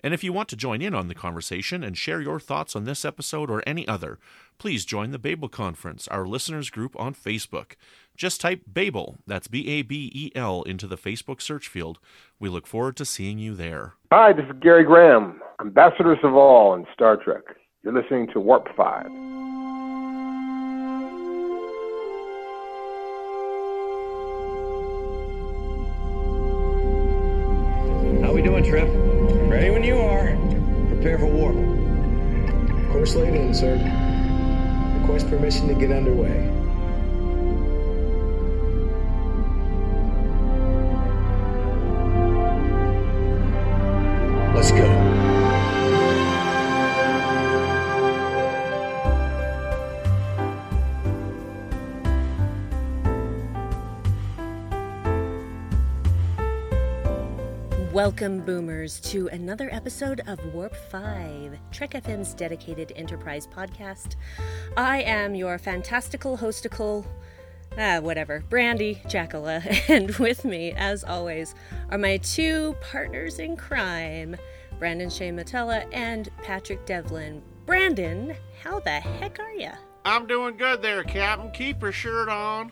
And if you want to join in on the conversation and share your thoughts on this episode or any other, please join the Babel Conference, our listeners group on Facebook. Just type Babel, that's B A B E L, into the Facebook search field. We look forward to seeing you there. Hi, this is Gary Graham, Ambassador Soval in Star Trek. You're listening to Warp 5. How we doing, Trip? Prepare for warp. Course laid in, sir. Request permission to get underway. Let's go. Welcome, boomers, to another episode of Warp 5, Trek FM's dedicated enterprise podcast. I am your fantastical hosticle, ah, whatever, Brandi Jackola, and with me, as always, are my two partners in crime, Brandon Shea Mutala and Patrick Devlin. Brandon, how the heck are you? I'm doing good there, Captain. Keep your shirt on.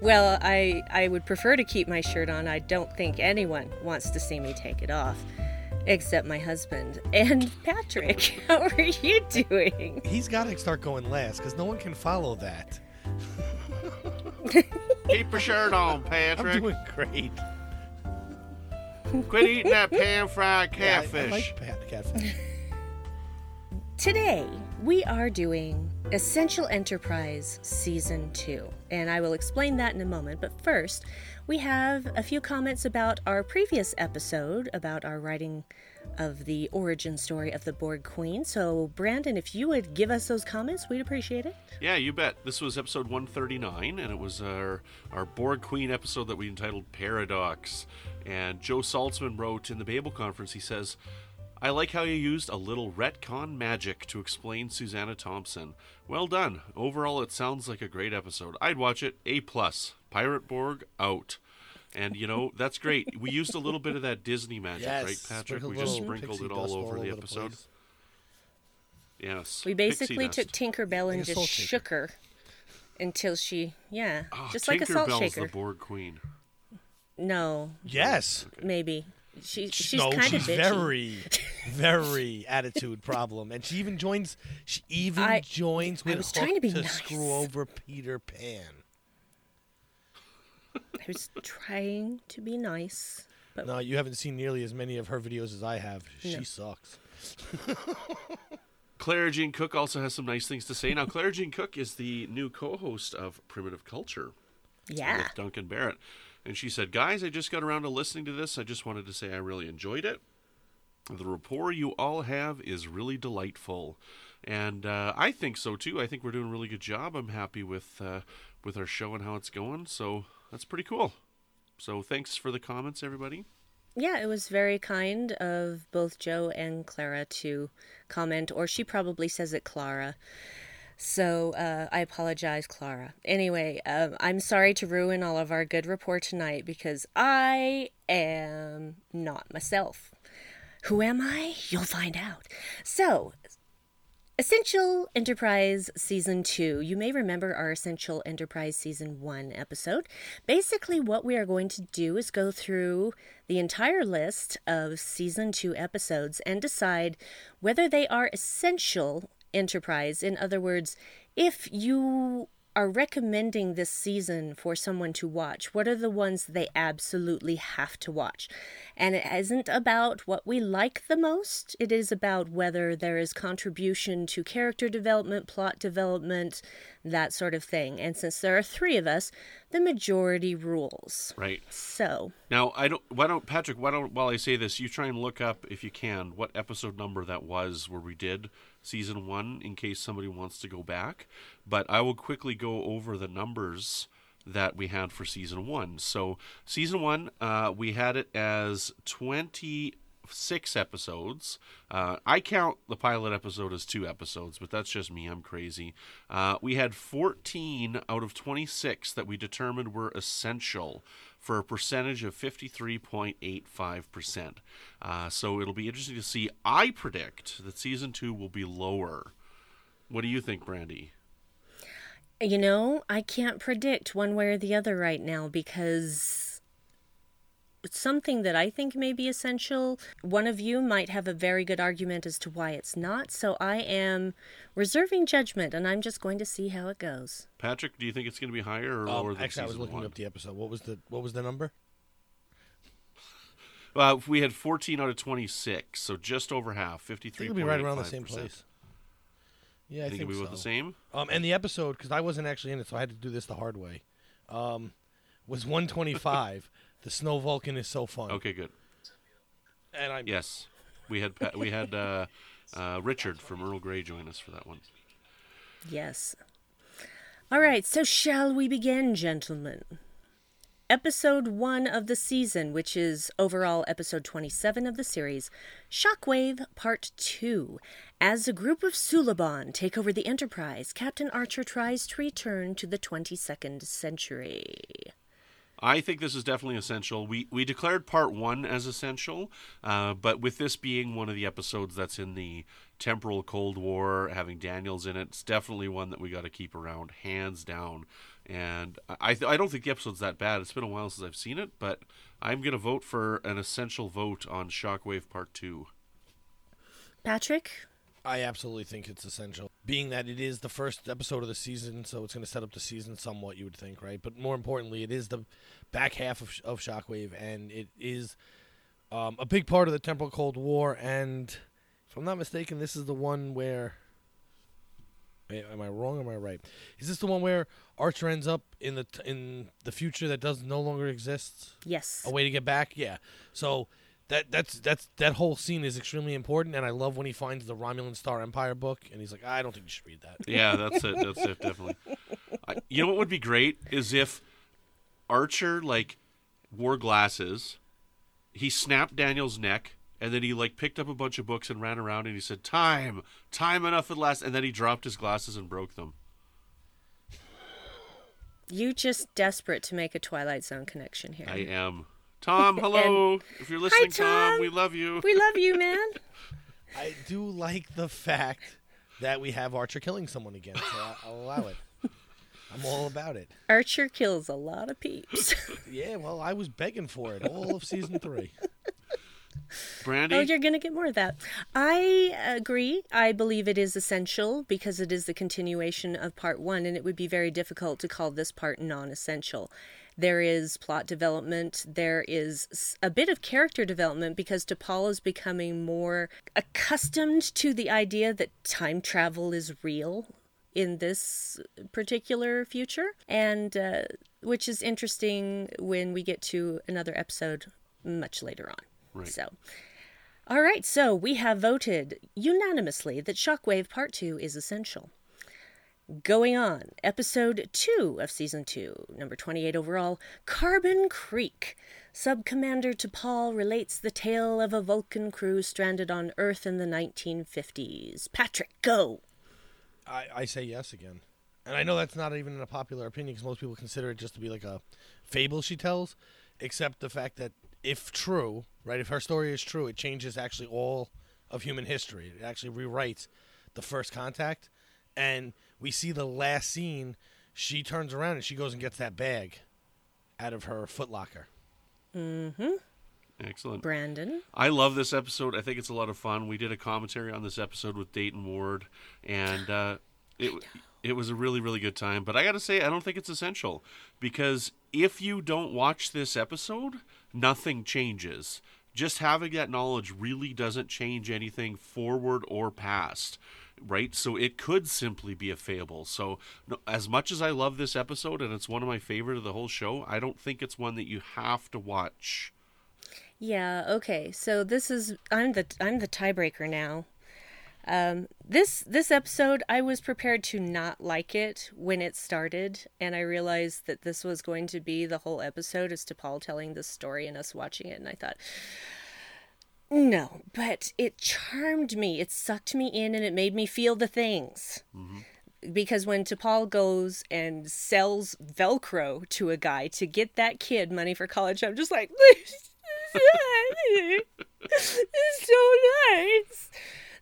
Well, I I would prefer to keep my shirt on. I don't think anyone wants to see me take it off. Except my husband. And Patrick, how are you doing? He's got to start going last because no one can follow that. Keep your shirt on, Patrick. I'm Patrick. doing great. Quit eating that pan fried Yeah, I- I, like pat- catfish. Today, we are doing Essential Enterprise Season 2, and I will explain that in a moment. But first, we have a few comments about our previous episode about our writing of the origin story of the Borg Queen. So, Brandon, if you would give us those comments, we'd appreciate it. Yeah, you bet. This was episode 139, and it was our, our Borg Queen episode that we entitled Paradox. And Joe Saltzman wrote in the Babel Conference, he says, I like how you used a little retcon magic to explain Susanna Thompson. Well done. Overall, it sounds like a great episode. I'd watch it. A plus. Pirate Borg out. And you know that's great. We used a little bit of that Disney magic, yes. right, Patrick? We just sprinkled it all dust over the the episode. place. Yes. We basically dust. took Tinkerbell and Like just shaker. shook her until she, yeah, Oh, just like a salt Tinkerbell's shaker. the Borg Queen. No, Yes. maybe. She, she's no, kind of she's bitchy. very, very attitude problem, and she even joins. She even I- joins I with was Hook trying to be to nice. screw over Peter Pan. I was trying to be nice. But No, you haven't seen nearly as many of her videos as I have. She No. sucks. Clara Jean Cook also has some nice things to say. Now, Clara Jean Cook is the new co-host of Primitive Culture yeah, with Duncan Barrett, and she said, "Guys, I just got around to listening to this. I just wanted to say I really enjoyed it. The rapport you all have is really delightful, and uh, I think so too. I think we're doing a really good job. I'm happy with uh, with our show and how it's going. So that's pretty cool. So thanks for the comments, everybody. yeah, it was very kind of both Joe and Clara to comment, or she probably says it Clara. So uh, I apologize, Clara. Anyway, um, I'm sorry to ruin all of our good rapport tonight because I am not myself. Who am I? You'll find out. So, Essential Enterprise Season 2. You may remember our Essential Enterprise Season 1 episode. Basically, what we are going to do is go through the entire list of Season 2 episodes and decide whether they are essential Enterprise. In other words, if you are recommending this season for someone to watch, what are the ones they absolutely have to watch? And it isn't about what we like the most, it is about whether there is contribution to character development, plot development, that sort of thing. And since there are three of us, the majority rules. Right. So, Now, I don't. Why don't Patrick? Why don't while I say this, you try and look up if you can what episode number that was where we did season one, in case somebody wants to go back. But I will quickly go over the numbers that we had for season one. So season one, uh, we had it as twenty six episodes. Uh, I count the pilot episode as two episodes, but that's just me. I'm crazy. Uh, we had 14 out of 26 that we determined were essential for a percentage of 53.85%. Uh, so it'll be interesting to see. I predict that season two will be lower. What do you think, Brandi? you know, I can't predict one way or the other right now because something that I think may be essential. One of you might have a very good argument as to why it's not, so I am reserving judgment and I'm just going to see how it goes. Patrick, do you think it's going to be higher or Um, lower than actually, I was looking one? up the episode. What was the what was the number? Uh, we had 14 out of 26, so just over half, 53. I think it'll be right around the same place. Yeah, I think, think it'll be so. about the same. Um, and the episode because I wasn't actually in it, so I had to do this the hard way. Um, was 125. The snow Vulcan is so fun. Okay, good. And I'm Yes, we had Pa- we had uh, uh, Richard from Earl Grey join us for that one. Yes. All right, so shall we begin, gentlemen? Episode 1 of the season, which is overall episode 27 of the series, Shockwave Part 2. As a group of Suliban take over the Enterprise, Captain Archer tries to return to the 22nd century. I think this is definitely essential. We we declared part one as essential, uh, but with this being one of the episodes that's in the temporal Cold War, having Daniels in it, it's definitely one that we got to keep around, hands down. And I I don't think the episode's that bad. It's been a while since I've seen it, but I'm gonna vote for an essential vote on Shockwave Part Two. Patrick? I absolutely think it's essential, being that it is the first episode of the season, so it's going to set up the season somewhat. You would think, right? But more importantly, it is the back half of, of Shockwave, and it is um, a big part of the Temporal Cold War. And if I'm not mistaken, this is the one where. Am I wrong? Or am I right? Is this the one where Archer ends up in the t- in the future that does no longer exist? Yes. a way to get back. Yeah. So that that's that's that whole scene is extremely important, and I love when he finds the Romulan Star Empire book, and he's like, I don't think you should read that. Yeah, that's it. That's it. Definitely. I, you know what would be great is if Archer like wore glasses, he snapped Daniel's neck, and then he like picked up a bunch of books and ran around and he said, "Time, time enough at last," and then he dropped his glasses and broke them. You just desperate to make a Twilight Zone connection here. I am. Tom, hello. if you're listening, hi, Tom. we love you. We love you, man. I do like the fact that we have Archer killing someone again, so I- I'll allow it. I'm all about it. Archer kills a lot of peeps. Yeah, well, I was begging for it all of season three. Brandi. Oh, you're going to get more of that. I agree. I believe it is essential because it is the continuation of part one, and it would be very difficult to call this part non essential. There is plot development, There is a bit of character development because T'Pol is becoming more accustomed to the idea that time travel is real in this particular future, and uh, which is interesting when we get to another episode much later on. Right. So, all right, so we have voted unanimously that Shockwave Part 2 is essential. Going on, episode 2 of season 2, number 28 overall, Carbon Creek. Subcommander T'Pol relates the tale of a Vulcan crew stranded on Earth in the 1950s. Patrick, go! I, I say yes again. And I know that's not even a popular opinion because most people consider it just to be like a fable she tells, except the fact that if true, right, if her story is true, it changes actually all of human history. It actually rewrites the first contact. And we see the last scene, she turns around and she goes and gets that bag out of her footlocker. Mm-hmm. Excellent. Brandon. I love this episode. I think it's a lot of fun. We did a commentary on this episode with Dayton Ward, and uh, it it was a really really good time. But I got to say, I don't think it's essential because if you don't watch this episode, nothing changes. just having that knowledge really doesn't change anything forward or past right so it could simply be a fable so no, as much as i love this episode and it's one of my favorite of the whole show i don't think it's one that you have to watch Yeah, okay. So this is I'm the I'm the tiebreaker now. Um, this this episode I was prepared to not like it when it started, and I realized that this was going to be the whole episode as T'Pol telling the story and us watching it, and I thought, no, but it charmed me. It sucked me in, and it made me feel the things. Mm-hmm. Because when T'Pol goes and sells Velcro to a guy to get that kid money for college, I'm just like, it's so nice.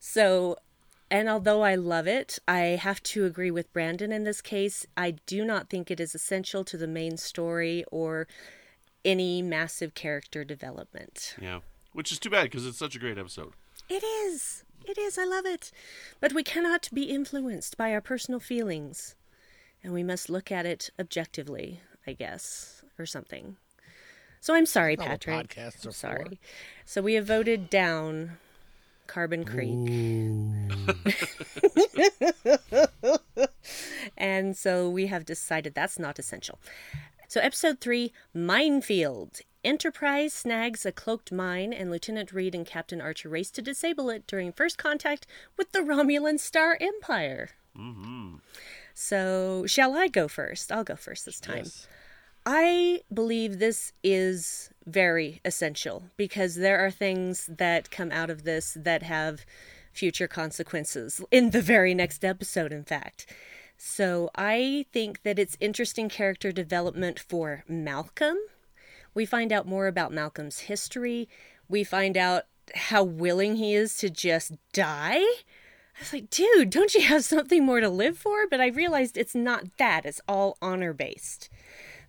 So, and although I love it, I have to agree with Brandon in this case. I do not think it is essential to the main story or any massive character development. yeah which is too bad because it's such a great episode It is. It is. I love it. But we cannot be influenced by our personal feelings. And we must look at it objectively, I guess, or something. So I'm sorry, Patrick. podcasts I'm are for. sorry. So we have voted down Carbon Creek. and so we have decided that's not essential. So, episode three Minefield. Enterprise snags a cloaked mine, and Lieutenant Reed and Captain Archer race to disable it during first contact with the Romulan Star Empire. Mm-hmm. So, shall I go first? I'll go first this time. Yes. I believe this is very essential because there are things that come out of this that have future consequences in the very next episode, in fact. So I think that it's interesting character development for Malcolm. We find out more about Malcolm's history. We find out how willing he is to just die. I was like, dude, don't you have something more to live for? But I realized it's not that, it's all honor based.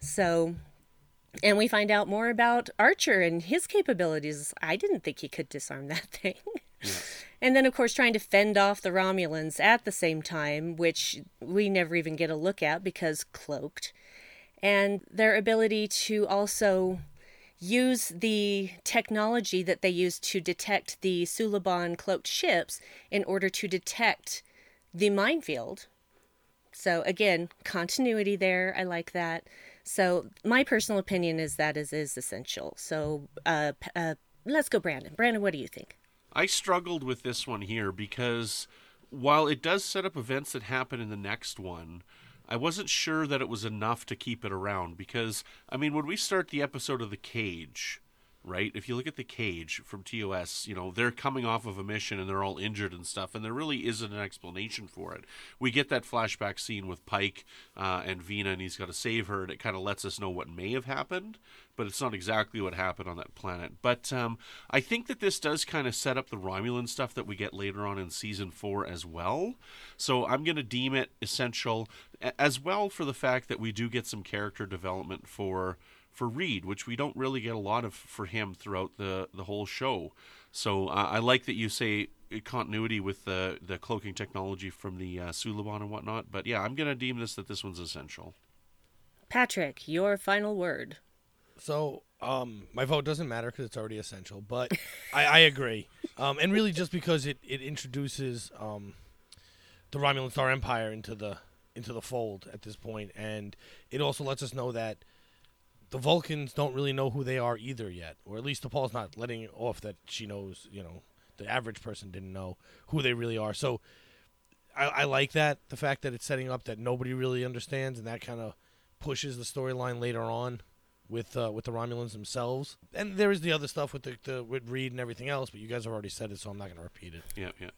So, and we find out more about Archer and his capabilities. I didn't think he could disarm that thing. And then, of course, trying to fend off the Romulans at the same time, which we never even get a look at because cloaked. And their ability to also use the technology that they use to detect the Suliban cloaked ships in order to detect the minefield. So again, continuity there. I like that. So my personal opinion is that is is essential. So uh, uh, let's go, Brandon. Brandon, what do you think? I struggled with this one here because while it does set up events that happen in the next one, I wasn't sure that it was enough to keep it around because I mean when we start the episode of the cage, right? If you look at the cage from TOS, you know, they're coming off of a mission and they're all injured and stuff, and there really isn't an explanation for it. We get that flashback scene with Pike uh, and Vina, and he's got to save her, and it kind of lets us know what may have happened, but it's not exactly what happened on that planet. But um, I think that this does kind of set up the Romulan stuff that we get later on in season four as well. So I'm going to deem it essential, as well for the fact that we do get some character development for for Reed, which we don't really get a lot of for him throughout the the whole show. So uh, I like that you say continuity with the the cloaking technology from the uh, Suliban and whatnot. But yeah, I'm gonna deem this that this one's essential. Patrick, your final word. So, um, my vote doesn't matter because it's already essential, but I, I agree. Um, and really, just because it, it introduces um, the Romulan Star Empire into the into the fold at this point, and it also lets us know that the Vulcans don't really know who they are either yet, or at least T'Pol's not letting off that she knows. You know, the average person didn't know who they really are. So, I, I like that the fact that it's setting up that nobody really understands, and that kind of pushes the storyline later on with uh, with the Romulans themselves. And there is the other stuff with the, the with Reed and everything else, but you guys have already said it, so I'm not going to repeat it. Yeah, yeah.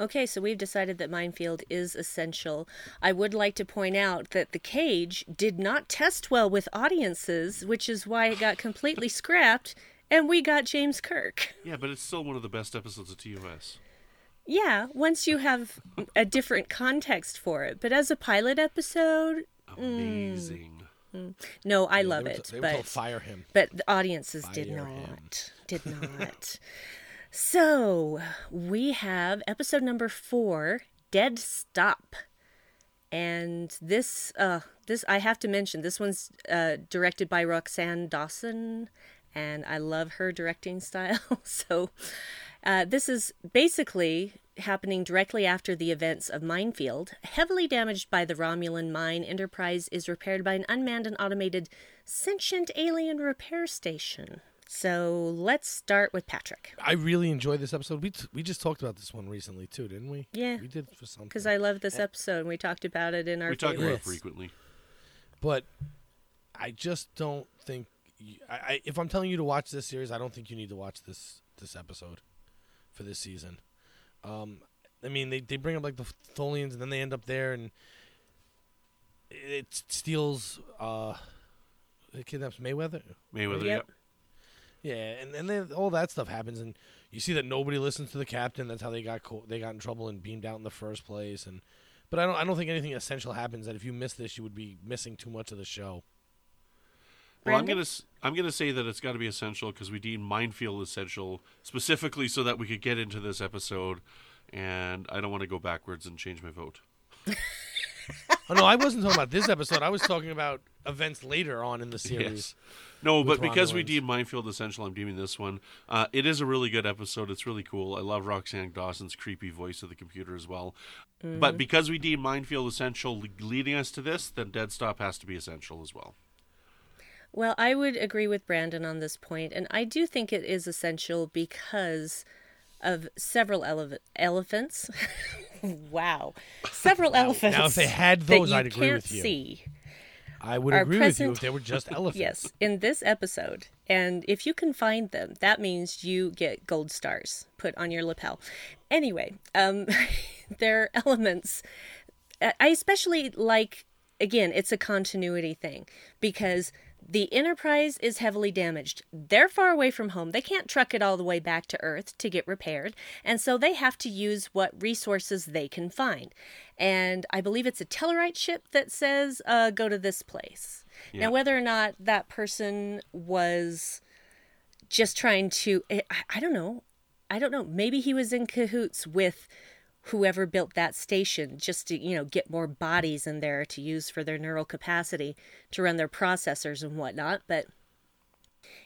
Okay, so we've decided that minefield is essential. I would like to point out that the cage did not test well with audiences, which is why it got completely scrapped, and we got James Kirk. Yeah, but it's still one of the best episodes of TOS. Yeah, once you have a different context for it. But as a pilot episode, Amazing. Mm, mm. no, I They love were it. t- they were told but fire him. but the audiences did not him. did not so we have episode number four dead stop and this uh this i have to mention this one's uh directed by Roxann Dawson and I love her directing style. so, uh, this is basically happening directly after the events of Minefield. Heavily damaged by the Romulan mine, Enterprise is repaired by an unmanned and automated sentient alien repair station. So let's start with Patrick. I really enjoyed this episode. We t- we just talked about this one recently too, didn't we? Yeah. we did for something. Because I love this episode, and we talked about it in our we talk about it frequently. but I just don't think. y I I if I'm telling you to watch this series, I don't think you need to watch this this episode for this season. Um, I mean, they they bring up like the Tholians, and then they end up there, and it steals. Uh, it kidnaps Mayweather. Mayweather, Yep. Yeah, and and then all that stuff happens, and you see that nobody listens to the captain. That's how they got co- they got in trouble and beamed out in the first place. And but I don't I don't think anything essential happens. That if you miss this, you would be missing too much of the show. Well, I'm gonna s- I'm gonna say that it's got to be essential because we deemed minefield essential specifically so that we could get into this episode, and I don't want to go backwards and change my vote. Oh no, I wasn't talking about this episode. I was talking about events later on in the series. Yes. No, but because we Romulans. deemed minefield essential, I'm deeming this one. Uh, it is a really good episode. It's really cool. I love Roxann Dawson's creepy voice of the computer as well. But because we deem minefield essential, leading us to this, then dead stop has to be essential as well. Well, I would agree with Brandon on this point, and I do think it is essential because of several ele- elephants. wow, several elephants. now if they had those, I'd agree with you. See. I would agree with you if they were just elephants. Yes, in this episode, and if you can find them, that means you get gold stars put on your lapel. Anyway, um, they're elements. I I especially like. Again, it's a continuity thing because the Enterprise is heavily damaged. They're far away from home. They can't truck it all the way back to Earth to get repaired. And so they have to use what resources they can find. And I believe it's a Tellarite ship that says, uh, go to this place. Yeah. Now, whether or not that person was just trying to, I, I don't know. I don't know. Maybe he was in cahoots with whoever built that station just to, you know, get more bodies in there to use for their neural capacity to run their processors and whatnot. But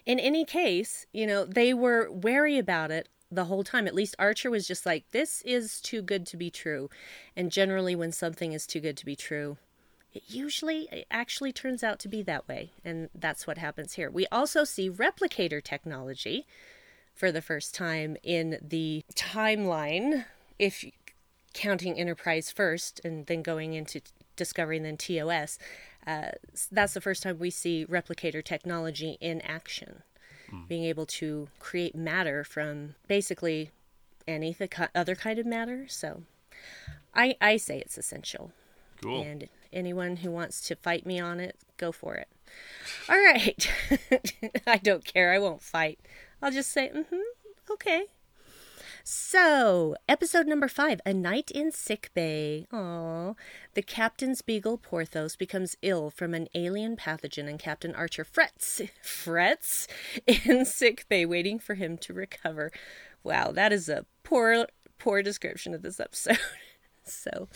in any case, you know, they were wary about it the whole time. At least Archer was just like, this is too good to be true. And generally, when something is too good to be true, it usually it actually turns out to be that way. And that's what happens here. We also see replicator technology for the first time in the timeline, if counting Enterprise first and then going into Discovery and then TOS. Uh, that's the first time we see replicator technology in action, being able to create matter from basically any th- other kind of matter. So I, I say it's essential. Cool. And anyone who wants to fight me on it, go for it. All right. I don't care. I won't fight. I'll just say, mm hmm, okay. So, episode number five A Night in Sick Bay. Aww. The Captain's Beagle Porthos becomes ill from an alien pathogen, and Captain Archer frets, frets in sick bay, waiting for him to recover. Wow, that is a poor, poor description of this episode. so,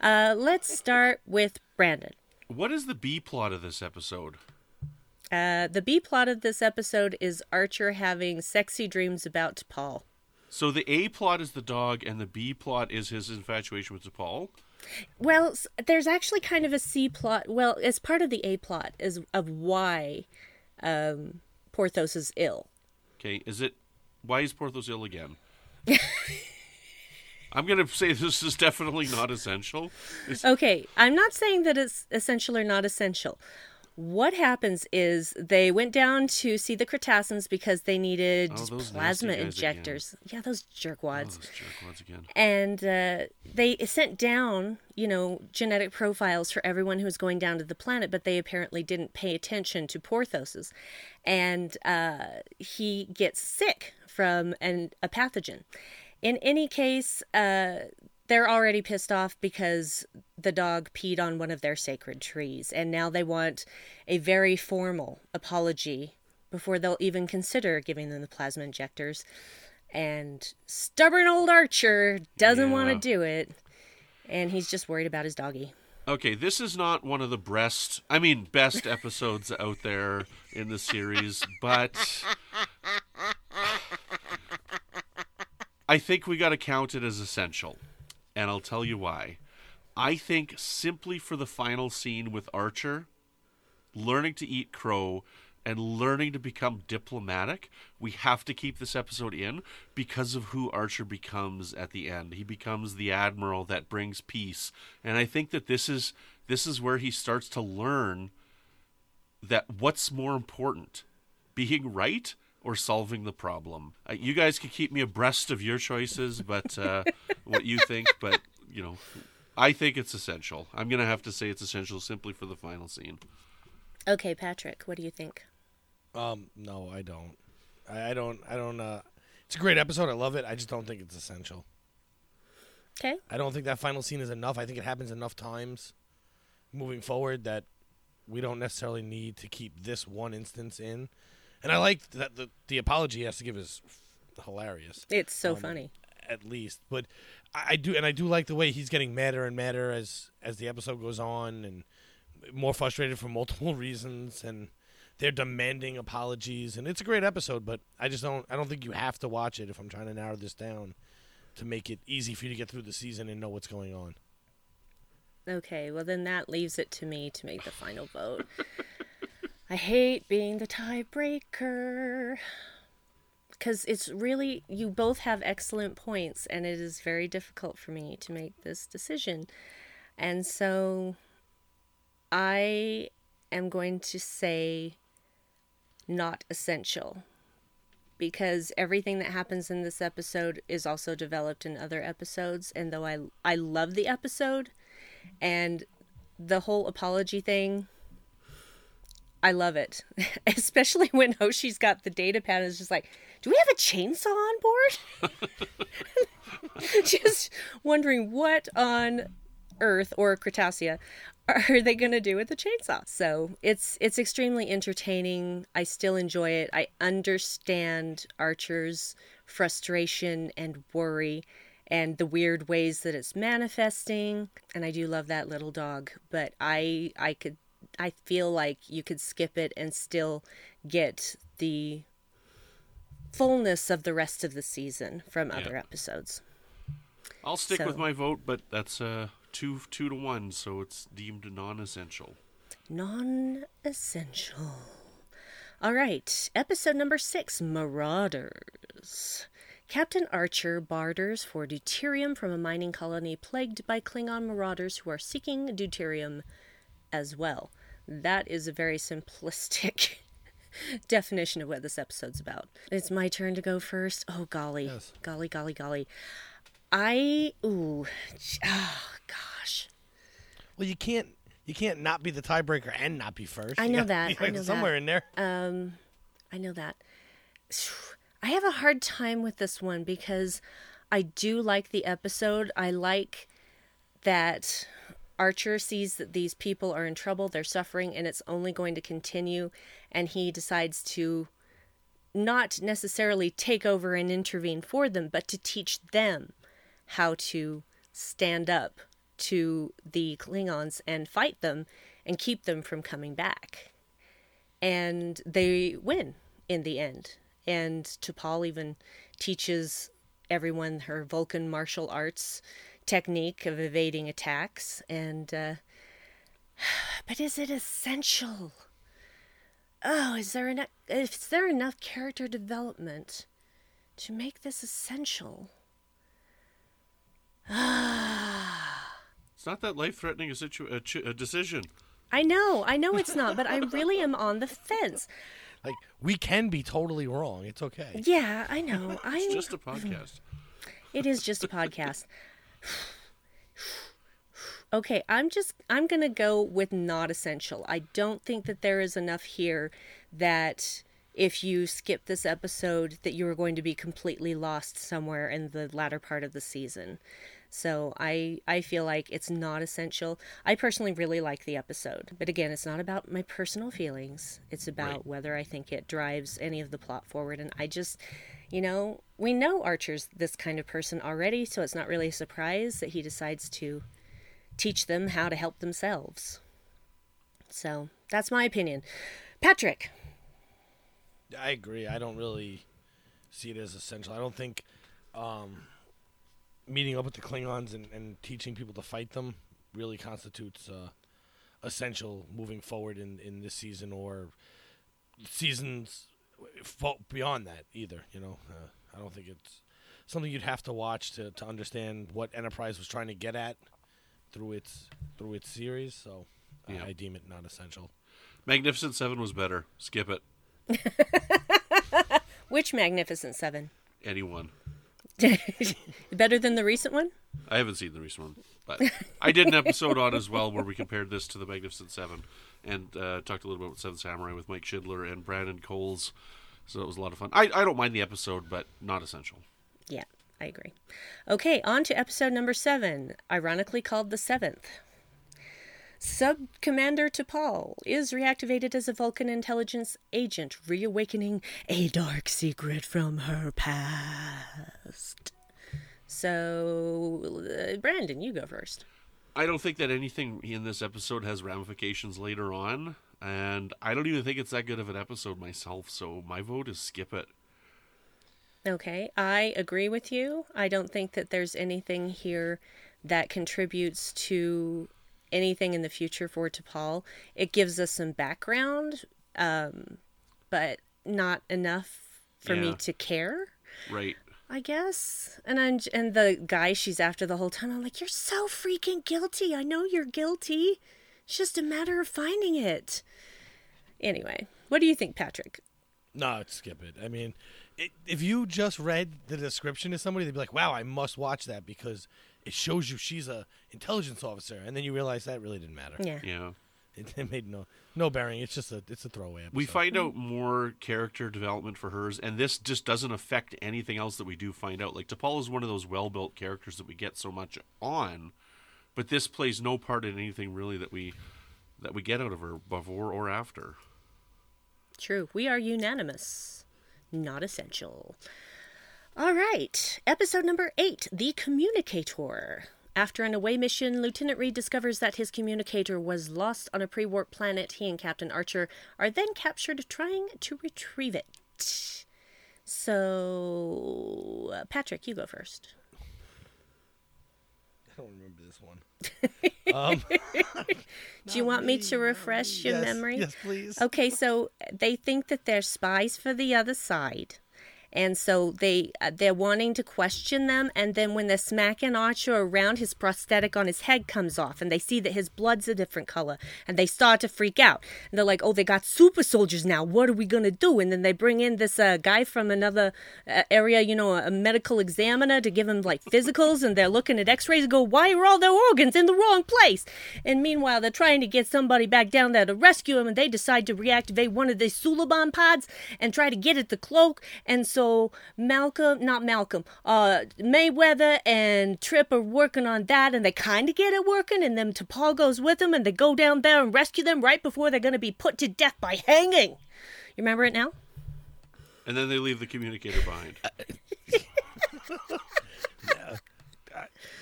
uh, let's start with Brandon. What is the B plot of this episode? Uh, the B plot of this episode is Archer having sexy dreams about T'Pol. So the A plot is the dog, and the B plot is his infatuation with T'Pol. Well, there's actually kind of a C plot. Well, as part of the A plot is of why um, Porthos is ill. Okay, is it why is Porthos ill again? I'm gonna say this is definitely not essential. It's- Okay, I'm not saying that it's essential or not essential. What happens is they went down to see the Cretassians because they needed Oh, plasma nasty guys again. injectors. Yeah, those oh, jerkwads. those jerkwads again. and uh, they sent down you know genetic profiles for everyone who was going down to the planet but they apparently didn't pay attention to porthos's and uh, he gets sick from an, a pathogen in any case uh, they're already pissed off because the dog peed on one of their sacred trees and now they want a very formal apology before they'll even consider giving them the plasma injectors and stubborn old Archer doesn't want to do it, and he's just worried about his doggy. Okay, this is not one of the best, I mean, best episodes out there. in the series, but I think we got to count it as essential, and I'll tell you why. I think simply for the final scene with Archer, learning to eat crow and learning to become diplomatic, we have to keep this episode in because of who Archer becomes at the end. He becomes the admiral that brings peace, and I think that this is this is where he starts to learn that what's more important, being right or solving the problem. Uh, you guys can keep me abreast of your choices, but uh, what you think, but you know, I think it's essential. I'm gonna have to say it's essential simply for the final scene. Okay, Patrick, what do you think? Um, no, I don't. I, I don't. I don't. Uh, it's a great episode. I love it. I just don't think it's essential. Okay. I don't think that final scene is enough. I think it happens enough times moving forward that we don't necessarily need to keep this one instance in. And I like that the the apology he has to give is hilarious. It's so Um, funny. At least. But I, do, and I do like the way he's getting madder and madder as as the episode goes on, and more frustrated for multiple reasons, and they're demanding apologies, and it's a great episode. But I just don't, I don't think you have to watch it if I'm trying to narrow this down to make it easy for you to get through the season and know what's going on. Okay, well then that leaves it to me to make the final vote. I hate being the tiebreaker. Because it's really, you both have excellent points, and it is very difficult for me to make this decision. And so I am going to say not essential. Because everything that happens in this episode is also developed in other episodes. And though I, I love the episode, and the whole apology thing i love it. Especially when hoshi's got the data pad is just like do we have a chainsaw on board? Just wondering what on earth or Cretassia are they going to do with the chainsaw. So it's it's extremely entertaining. I still enjoy it. I understand archer's frustration and worry and the weird ways that it's manifesting and i do love that little dog but i i could i feel like you could skip it and still get the fullness of the rest of the season from other episodes I'll stick with my vote, but that's uh, two two to one, so it's deemed non-essential. non-essential all right episode number six marauders Captain Archer barters for deuterium from a mining colony plagued by Klingon marauders who are seeking deuterium as well. That is a very simplistic definition of what this episode's about. It's my turn to go first. Oh, golly. Yes. Golly, golly, golly. I. Ooh. Oh, gosh. Well, you can't, you can't not be the tiebreaker and not be first. I know that, be, I like, know somewhere that. in there. Um, I know that. I have a hard time with this one because I do like the episode. I like that Archer sees that these people are in trouble, they're suffering, and it's only going to continue. And he decides to not necessarily take over and intervene for them, but to teach them how to stand up to the Klingons and fight them and keep them from coming back and they win in the end. And T'Pol even teaches everyone her Vulcan martial arts technique of evading attacks. And, uh, but is it essential? Oh, is there enough? Is there enough character development to make this essential? It's not that life-threatening a, situ- a, ch- a decision. I know, I know it's not, but I really am on the fence. Like we can be totally wrong. It's okay. Yeah, I know. It's I'm just a podcast. It is just a podcast. Okay, I'm just I'm going to go with not essential. I don't think that there is enough here that if you skip this episode that you are going to be completely lost somewhere in the latter part of the season. So I I feel like it's not essential. I personally really like the episode, but again, it's not about my personal feelings. It's about Right. whether I think it drives any of the plot forward and I just you know, we know Archer's this kind of person already, so it's not really a surprise that he decides to teach them how to help themselves. So, that's my opinion. Patrick, I agree. I don't really see it as essential. I don't think um, meeting up with the Klingons and, and teaching people to fight them really constitutes uh, essential moving forward in, in this season or seasons fo- beyond that either. You know, uh, I don't think it's something you'd have to watch to, to understand what Enterprise was trying to get at through its through its series. So I- I deem it not essential. Magnificent Seven was better. Skip it. Which Magnificent Seven? Anyone. Better than the recent one? I haven't seen the recent one, but I did an episode on as well where we compared this to the Magnificent Seven and uh, talked a little bit about Seven Samurai with Mike Schindler and Brandon Coles. So it was a lot of fun. I, I don't mind the episode, but not essential. Yeah, I agree. Okay, on to episode number seven, ironically called the seventh. Sub Commander T'Pol is reactivated as a Vulcan intelligence agent, reawakening a dark secret from her past. So, uh, Brandon, you go first. I don't think that anything in this episode has ramifications later on, and I don't even think it's that good of an episode myself. So my vote is skip it. Okay, I agree with you. I don't think that there's anything here that contributes to anything in the future for T'Pol. It gives us some background, um, but not enough for me to care. Right. I guess. And I'm, and the guy she's after the whole time, I'm like, you're so freaking guilty. I know you're guilty. It's just a matter of finding it. Anyway, what do you think, Patrick? No, skip it. I mean, it, if you just read the description to somebody, they'd be like, "Wow, I must watch that because it shows you she's a intelligence officer," and then you realize that really didn't matter. Yeah. Yeah. It, it made no no bearing. It's just a it's a throwaway. Episode. We find out more character development for hers, and this just doesn't affect anything else that we do find out. Like T'Pol is one of those well-built characters that we get so much on, but this plays no part in anything really that we that we get out of her before or after. True. We are unanimous. Not essential. All right. Episode number eight The Communicator. After an away mission, Lieutenant Reed discovers that his communicator was lost on a pre warp planet. He and Captain Archer are then captured trying to retrieve it. So, uh, Patrick, you go first. I don't remember this one. um, Do you want me to refresh your yes, memory? Yes, please. Okay, so they think that they're spies for the other side. And so they uh, they're wanting to question them and then when they're smacking Archer around his prosthetic on his head comes off and they see that his blood's a different color and they start to freak out. And they're like, "Oh, they got super soldiers now. What are we to do?" And then they bring in this uh, guy from another uh, area, you know, a medical examiner to give him like physicals and they're looking at x-rays and go, "Why are all their organs in the wrong place?" And meanwhile, they're trying to get somebody back down there to rescue him and they decide to reactivate one of the Suliban pods and try to get at the cloak. And so Malcolm, not Malcolm, uh, Mayweather and Trip are working on that and they kind of get it working. And then T'Pol goes with them and they go down there and rescue them right before they're going to be put to death by hanging. You remember it now? And then they leave the communicator behind.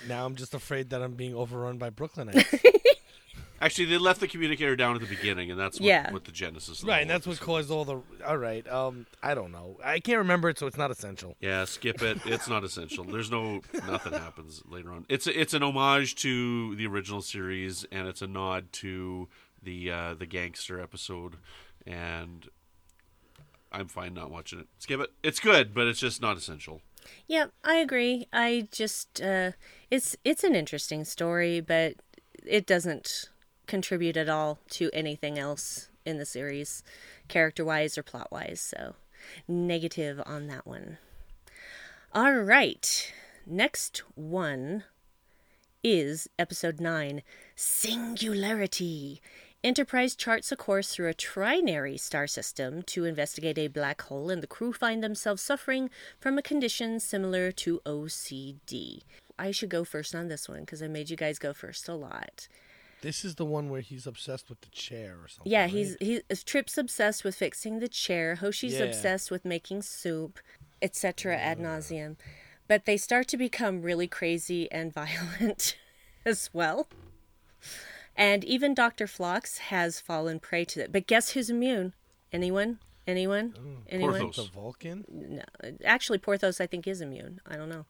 Now I'm just afraid that I'm being overrun by Brooklynites. Actually, they left the communicator down at the beginning, and that's what, Yeah. what the genesis. Of the right, and that's what caused all the. All right. Um, I don't know. I can't remember it, so it's not essential. Yeah, skip it. It's not essential. There's no nothing happens later on. It's a, it's an homage to the original series, and it's a nod to the uh, the gangster episode, and I'm fine not watching it. Skip it. It's good, but it's just not essential. Yeah, I agree. I just uh it's it's an interesting story, but it doesn't contribute at all to anything else in the series, character-wise or plot-wise. So, negative on that one. All right. Next one is episode 9, Singularity. Enterprise charts a course through a trinary star system to investigate a black hole, and the crew find themselves suffering from a condition similar to OCD. I should go first on this one because I made you guys go first a lot. This is the one where he's obsessed with the chair or something. Yeah, right? he's he Trip's obsessed with fixing the chair. Hoshi's Yeah. obsessed with making soup, etc. ad nauseum. But they start to become really crazy and violent as well. And even Dr. Phlox has fallen prey to it. But guess who's immune? Anyone? Anyone? Anyone? Porthos. The Vulcan? No, actually, Porthos I think is immune. I don't know.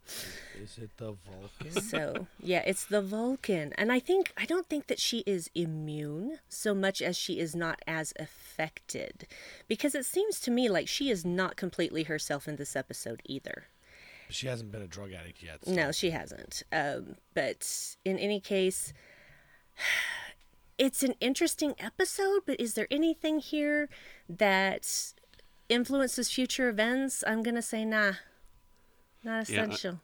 Is it the Vulcan? So yeah, it's the Vulcan, and I think I don't think that she is immune so much as she is not as affected, because it seems to me like she is not completely herself in this episode either. she hasn't been a drug addict yet. so- No, she hasn't. Um, but in any case, it's an interesting episode. But is there anything here that influences future events? I'm gonna say nah, not Yeah, I- essential.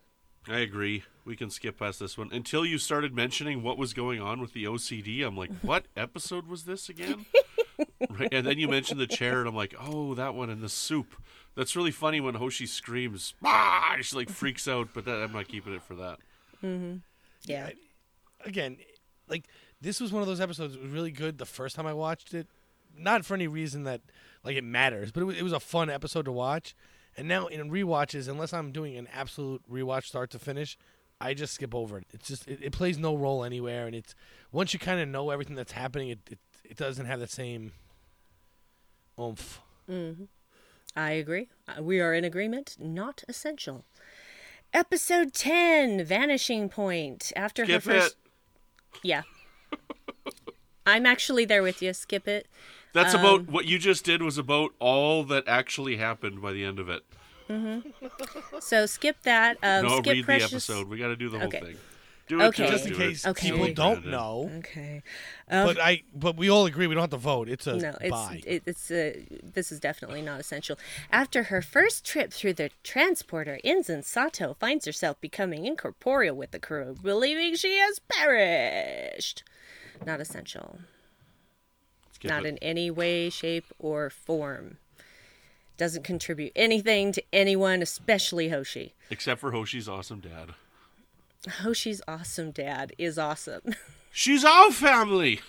I agree. We can skip past this one until you started mentioning what was going on with the OCD. I'm like, what episode was this again? right, and then you mentioned the chair, and I'm like, oh, that one and the soup. That's really funny when Hoshi screams, ah! She like freaks out, but that, I'm not keeping it for that. Mm-hmm. yeah. again, like this was one of those episodes that was really good the first time I watched it. Not for any reason that like it matters, but it was, it was a fun episode to watch. And now in rewatches, unless I'm doing an absolute rewatch start to finish, I just skip over it. It's just it, it plays no role anywhere, and it's once you kind of know everything that's happening, it, it it doesn't have the same oomph. I agree. Uh, We are in agreement. Not essential. Episode 10 Vanishing Point. After Skip her first. it. Yeah. I'm actually there with you. Skip it. That's Um, about what you just did. Was about all that actually happened by the end of it. So skip that. Um, no, skip read Precious. the episode. We got to do the whole Okay. thing. Do it, Okay. Just in case Okay. people Do it, don't know, Okay. Um, but I but we all agree we don't have to vote. It's a no, it's buy. it, it's uh, this is definitely not essential. After her first trip through the transporter, Ensign Sato finds herself becoming incorporeal with the crew, believing she has perished. Not essential. Not it. in any way, shape, or form. Doesn't contribute anything to anyone, especially Hoshi. Except for Hoshi's awesome dad. Hoshi's awesome dad is awesome. She's our family.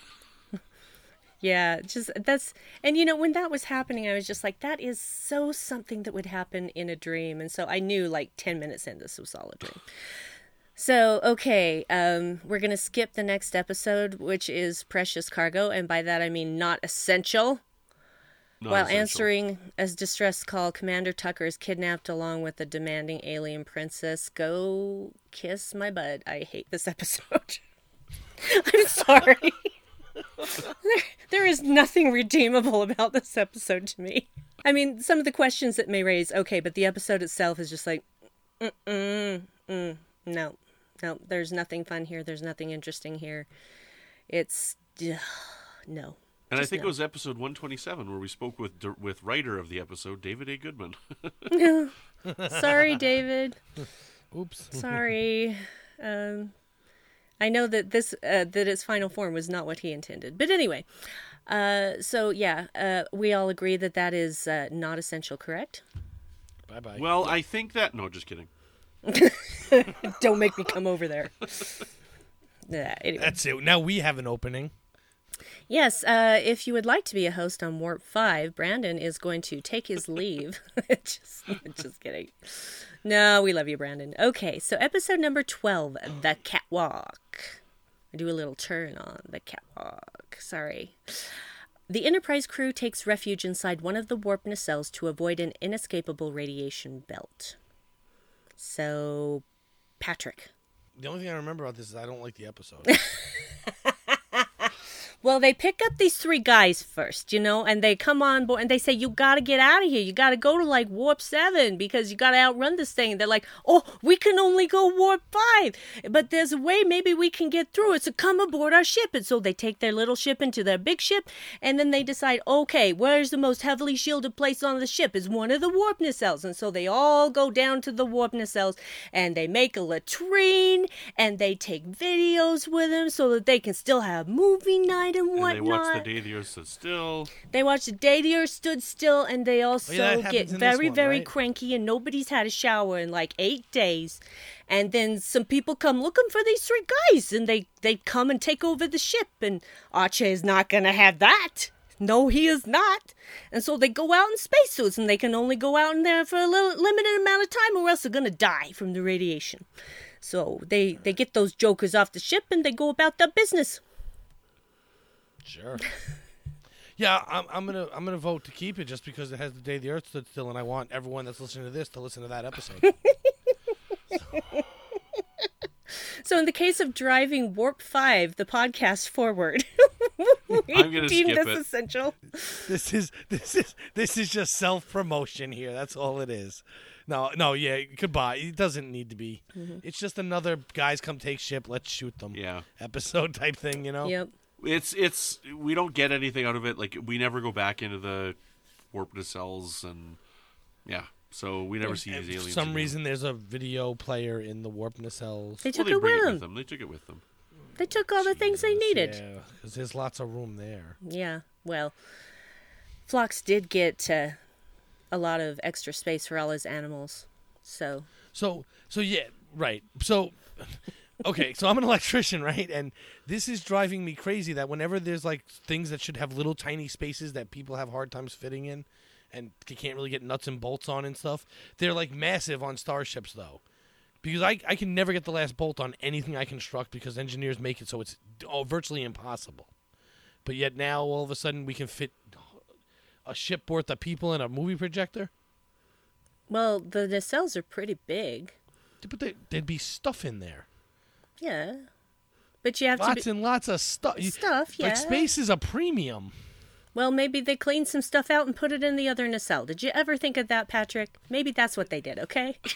yeah, just that's and you know when that was happening, I was just like, that is so something that would happen in a dream, and so I knew like ten minutes in this was all a dream. So okay, um, we're gonna skip the next episode, which is Precious Cargo, and by that I mean not essential. Not While essential. answering a distress call, Commander Tucker is kidnapped along with a demanding alien princess. Go kiss my bud. I hate this episode. I'm sorry. there, there is nothing redeemable about this episode to me. I mean, some of the questions it may raise, okay, but the episode itself is just like, mm-mm, mm, no, no, there's nothing fun here. There's nothing interesting here. It's, no. And I think no. it was episode 127 where we spoke with with writer of the episode, David A. Goodman. Sorry, David. Oops. Sorry. Um, I know that this uh, that its final form was not what he intended, but anyway. Uh, so yeah, uh, we all agree that that is uh, not essential, correct? Bye bye. well, I think that. No, just kidding. Don't make me come over there. Yeah, anyway. That's it. Now we have an opening. Yes, uh, if you would like to be a host on Warp 5, Brandon is going to take his leave. just, just kidding. No, we love you, Brandon. Okay, so episode number 12 The Catwalk. I do a little turn on the catwalk. Sorry. The Enterprise crew takes refuge inside one of the warp nacelles to avoid an inescapable radiation belt. So, Patrick. The only thing I remember about this is I don't like the episode. Well, they pick up these three guys first, you know, and they come on board and they say, You gotta get out of here. You gotta go to like warp seven because you gotta outrun this thing. And They're like, Oh, we can only go warp five, but there's a way maybe we can get through it. So come aboard our ship. And so they take their little ship into their big ship and then they decide, Okay, where's the most heavily shielded place on the ship? Is one of the warp nacelles. And so they all go down to the warp nacelles and they make a latrine and they take videos with them so that they can still have movie night and And whatnot. they watch the day the Earth stood still. They watch the day the earth stood still, and they oh, also Oh, that get happens in this very, one, very right? cranky, and nobody's had a shower in like eight days. And then some people come looking for these three guys, and they they come and take over the ship, and Archer is not gonna have that. No, he is not. And so they go out in spacesuits, and they can only go out in there for a little limited amount of time, or else they're gonna die from the radiation. So they they get those jokers off the ship, and they go about their business. Sure. Yeah, I'm, I'm gonna I'm gonna vote to keep it just because it has the day the Earth stood still, and I want everyone that's listening to this to listen to that episode. So, in the case of driving Warp 5, the podcast forward, we I'm gonna deem skip this it. essential. this is this is this is just self promotion here. That's all it is. No, no, yeah, goodbye. It doesn't need to be. Mm-hmm. It's just another guys come take ship, let's shoot them. Yeah. Episode type thing, you know. Yep. It's it's we don't get anything out of it. Like we never go back into the warp nacelles and yeah. So we never see these aliens. for some again. reason, there's a video player in the warp nacelles. They well, took they it with it them. with them. They took it with them. They took all the things they needed. Yeah, because there's lots of room there. Yeah, well, Phlox did get uh, a lot of extra space for all his animals. So, So, so yeah, right. So, okay, so I'm an electrician, right? And this is driving me crazy that whenever there's like things that should have little tiny spaces that people have hard times fitting in, and you can't really get nuts and bolts on and stuff, they're like massive on starships though. Because I, I can never get the last bolt on anything I construct because engineers make it so it's oh, virtually impossible. But yet now all of a sudden we can fit a ship worth of people in a movie projector. well, the nacelles are pretty big. But there, there'd be stuff in there. Yeah. But you have lots to be. and lots of stuff. Stuff, yeah. Like space is a premium. Well, maybe they cleaned some stuff out and put it in the other nacelle. Did you ever think of that, Patrick? Maybe that's what they did, okay?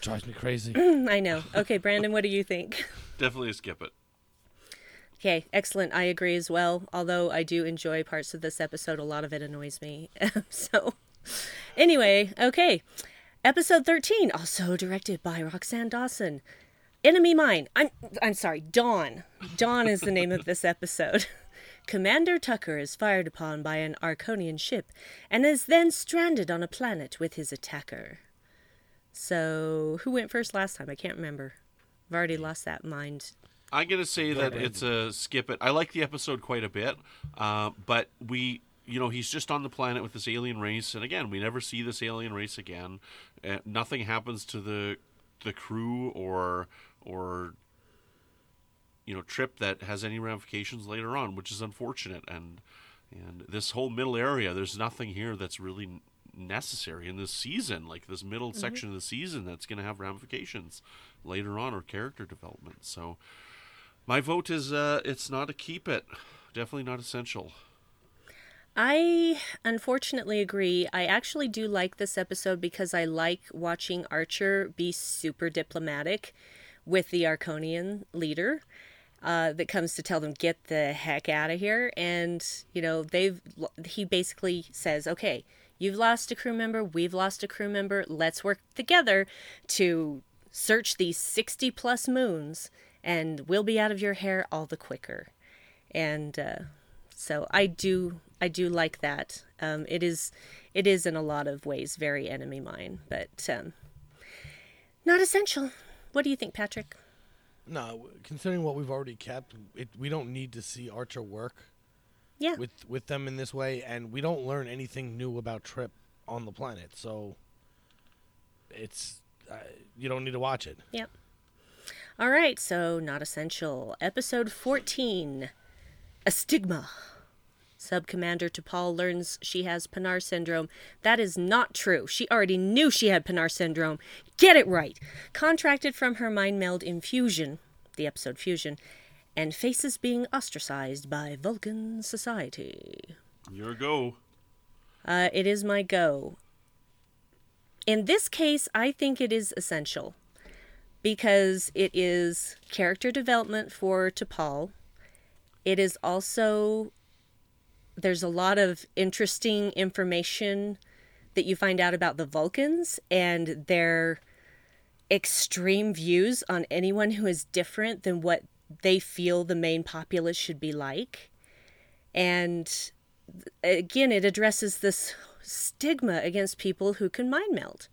Drives me crazy. I know. Okay, Brandon, what do you think? Definitely skip it. Okay, excellent. I agree as well. Although I do enjoy parts of this episode, a lot of it annoys me. so, anyway, okay. Episode 13, also directed by Roxann Dawson. Enemy Mine. I'm I'm sorry, Dawn. Dawn is the name of this episode. Commander Tucker is fired upon by an Arkonian ship and is then stranded on a planet with his attacker. So, who went first last time? I can't remember. I've already lost that mind. I'm gonna say that it's a skip it. I like the episode quite a bit, uh, but we, you know, he's just on the planet with this alien race, and again, we never see this alien race again. Uh, nothing happens to the the crew or or you know trip that has any ramifications later on, which is unfortunate. And and this whole middle area, there's nothing here that's really necessary in this season, like this middle section of the season, that's going to have ramifications later on or character development. So. My vote is uh, it's not a keep it. Definitely not essential. I unfortunately agree. I actually do like this episode because I like watching Archer be super diplomatic with the Arkonian leader uh, that comes to tell them get the heck out of here. And you know they've he basically says, okay, you've lost a crew member, we've lost a crew member. Let's work together to search these sixty plus moons, and we'll be out of your hair all the quicker. And uh, so I do I do like that. Um, it is it is in a lot of ways very enemy mine, but um, not essential. What do you think, Patrick? No, considering what we've already kept, it, we don't need to see Archer work Yeah, with with them in this way, and we don't learn anything new about Trip on the planet. So it's uh, you don't need to watch it. Yep. All right, so not essential. Episode 14 A Stigma. Sub Commander T'Pol learns she has Pa'nar syndrome. That is not true. She already knew she had Pa'nar syndrome. Get it right. Contracted from her mind meld infusion, the episode Fusion, and faces being ostracized by Vulcan society. Your go. Uh, it is my go. In this case, I think it is essential because it is character development for T'Pol. It is also there's a lot of interesting information that you find out about the Vulcans and their extreme views on anyone who is different than what they feel the main populace should be like. And again, it addresses this stigma against people who can mind meld,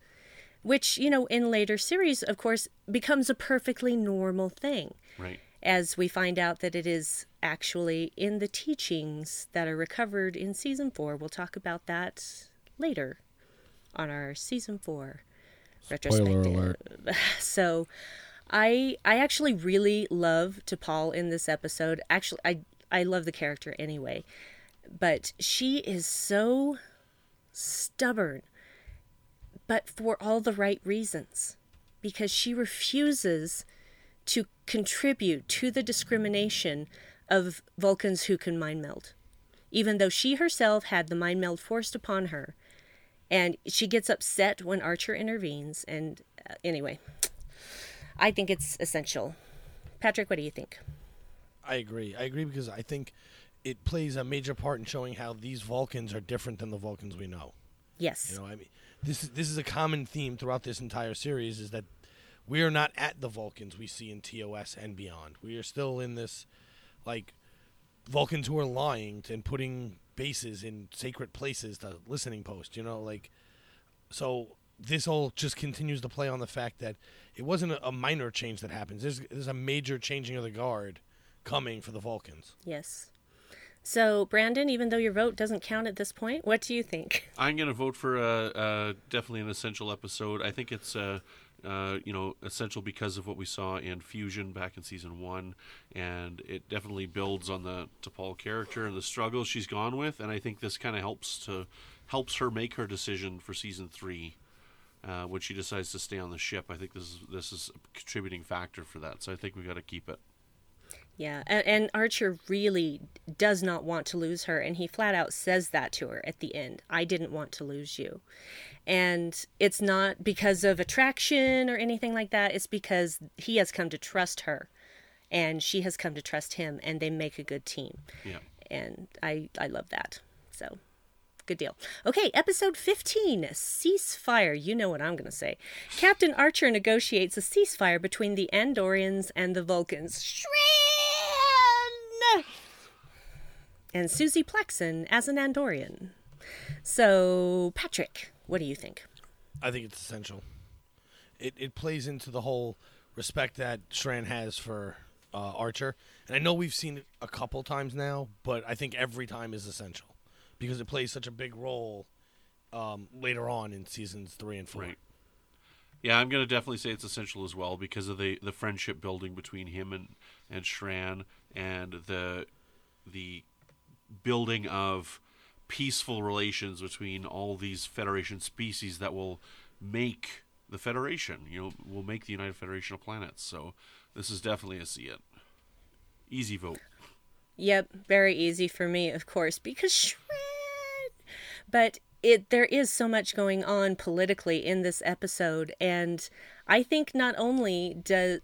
which, you know, in later series, of course, becomes a perfectly normal thing Right. As we find out that it is actually in the teachings that are recovered in season four. We'll talk about that later on our season four retrospective. alert. So, I I actually really love T'Pol in this episode. Actually, I I love the character anyway. But she is so stubborn, but for all the right reasons, because she refuses to contribute to the discrimination of Vulcans who can mind meld, even though she herself had the mind meld forced upon her. And she gets upset when Archer intervenes. And uh, anyway, I think it's essential. Patrick, what do you think? I agree. I agree because I think it plays a major part in showing how these Vulcans are different than the Vulcans we know. Yes. You know, I mean, this is this is a common theme throughout this entire series is that we are not at the Vulcans we see in TOS and beyond. We are still in this like Vulcans who are lying and putting bases in sacred places to listening post, you know, like so this all just continues to play on the fact that it wasn't a, a minor change that happens. There's there's a major changing of the guard coming for the Vulcans. Yes. So, Brandon, even though your vote doesn't count at this point, what do you think? I'm going to vote for uh, uh, definitely an essential episode. I think it's uh, uh, you know essential because of what we saw in Fusion back in season one, and it definitely builds on the T'Pol character and the struggles she's gone with, and I think this kind of helps to helps her make her decision for season three. Uh, when she decides to stay on the ship, I think this is this is a contributing factor for that. So I think we got to keep it. Yeah, and, and, Archer really does not want to lose her, and he flat out says that to her at the end. I didn't want to lose you. And it's not because of attraction or anything like that, it's because he has come to trust her, and she has come to trust him, and they make a good team. Yeah. And I, I love that. So Good deal. Okay, episode 15 Ceasefire. You know what I'm going to say. Captain Archer negotiates a ceasefire between the Andorians and the Vulcans. Shran! And Suzie Plakson as an Andorian. So, Patrick, what do you think? I think it's essential. It, it plays into the whole respect that Shran has for uh, Archer. And I know we've seen it a couple times now, but I think every time is essential because it plays such a big role um, later on in seasons three and four. Right. Yeah, I'm going to definitely say it's essential as well because of the, the friendship building between him and and Shran and the the building of peaceful relations between all these Federation species that will make the Federation. You know, will make the United Federation of Planets. So this is definitely a see it. Easy vote. Yep, very easy for me, of course, because Shran. But it there is so much going on politically in this episode, and I think not only does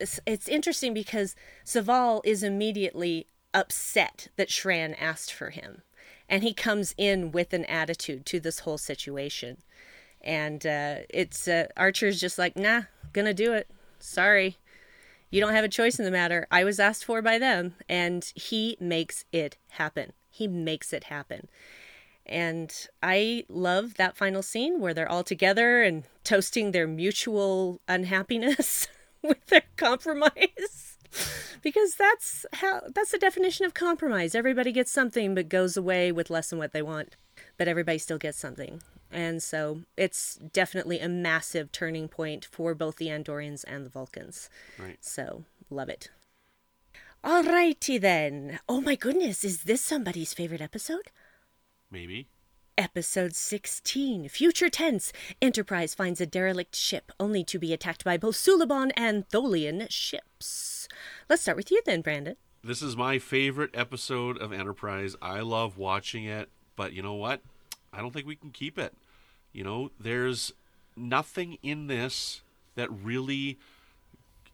it's, it's interesting because Soval is immediately upset that Shran asked for him, and he comes in with an attitude to this whole situation, and uh, it's uh, Archer's just like, nah, gonna do it. Sorry you don't have a choice in the matter. I was asked for by them, and he makes it happen. He makes it happen. And I love that final scene where they're all together and toasting their mutual unhappiness with their compromise. because that's how that's the definition of compromise. Everybody gets something but goes away with less than what they want. But everybody still gets something. And so it's definitely a massive turning point for both the Andorians and the Vulcans. Right. So love it. Alrighty then. Oh my goodness, is this somebody's favorite episode? Maybe. Episode 16, Future Tense. Enterprise finds a derelict ship only to be attacked by both Suliban and Tholian ships. Let's start with you then, Brandon. This is my favorite episode of Enterprise. I love watching it, but you know what? I don't think we can keep it. You know, there's nothing in this that really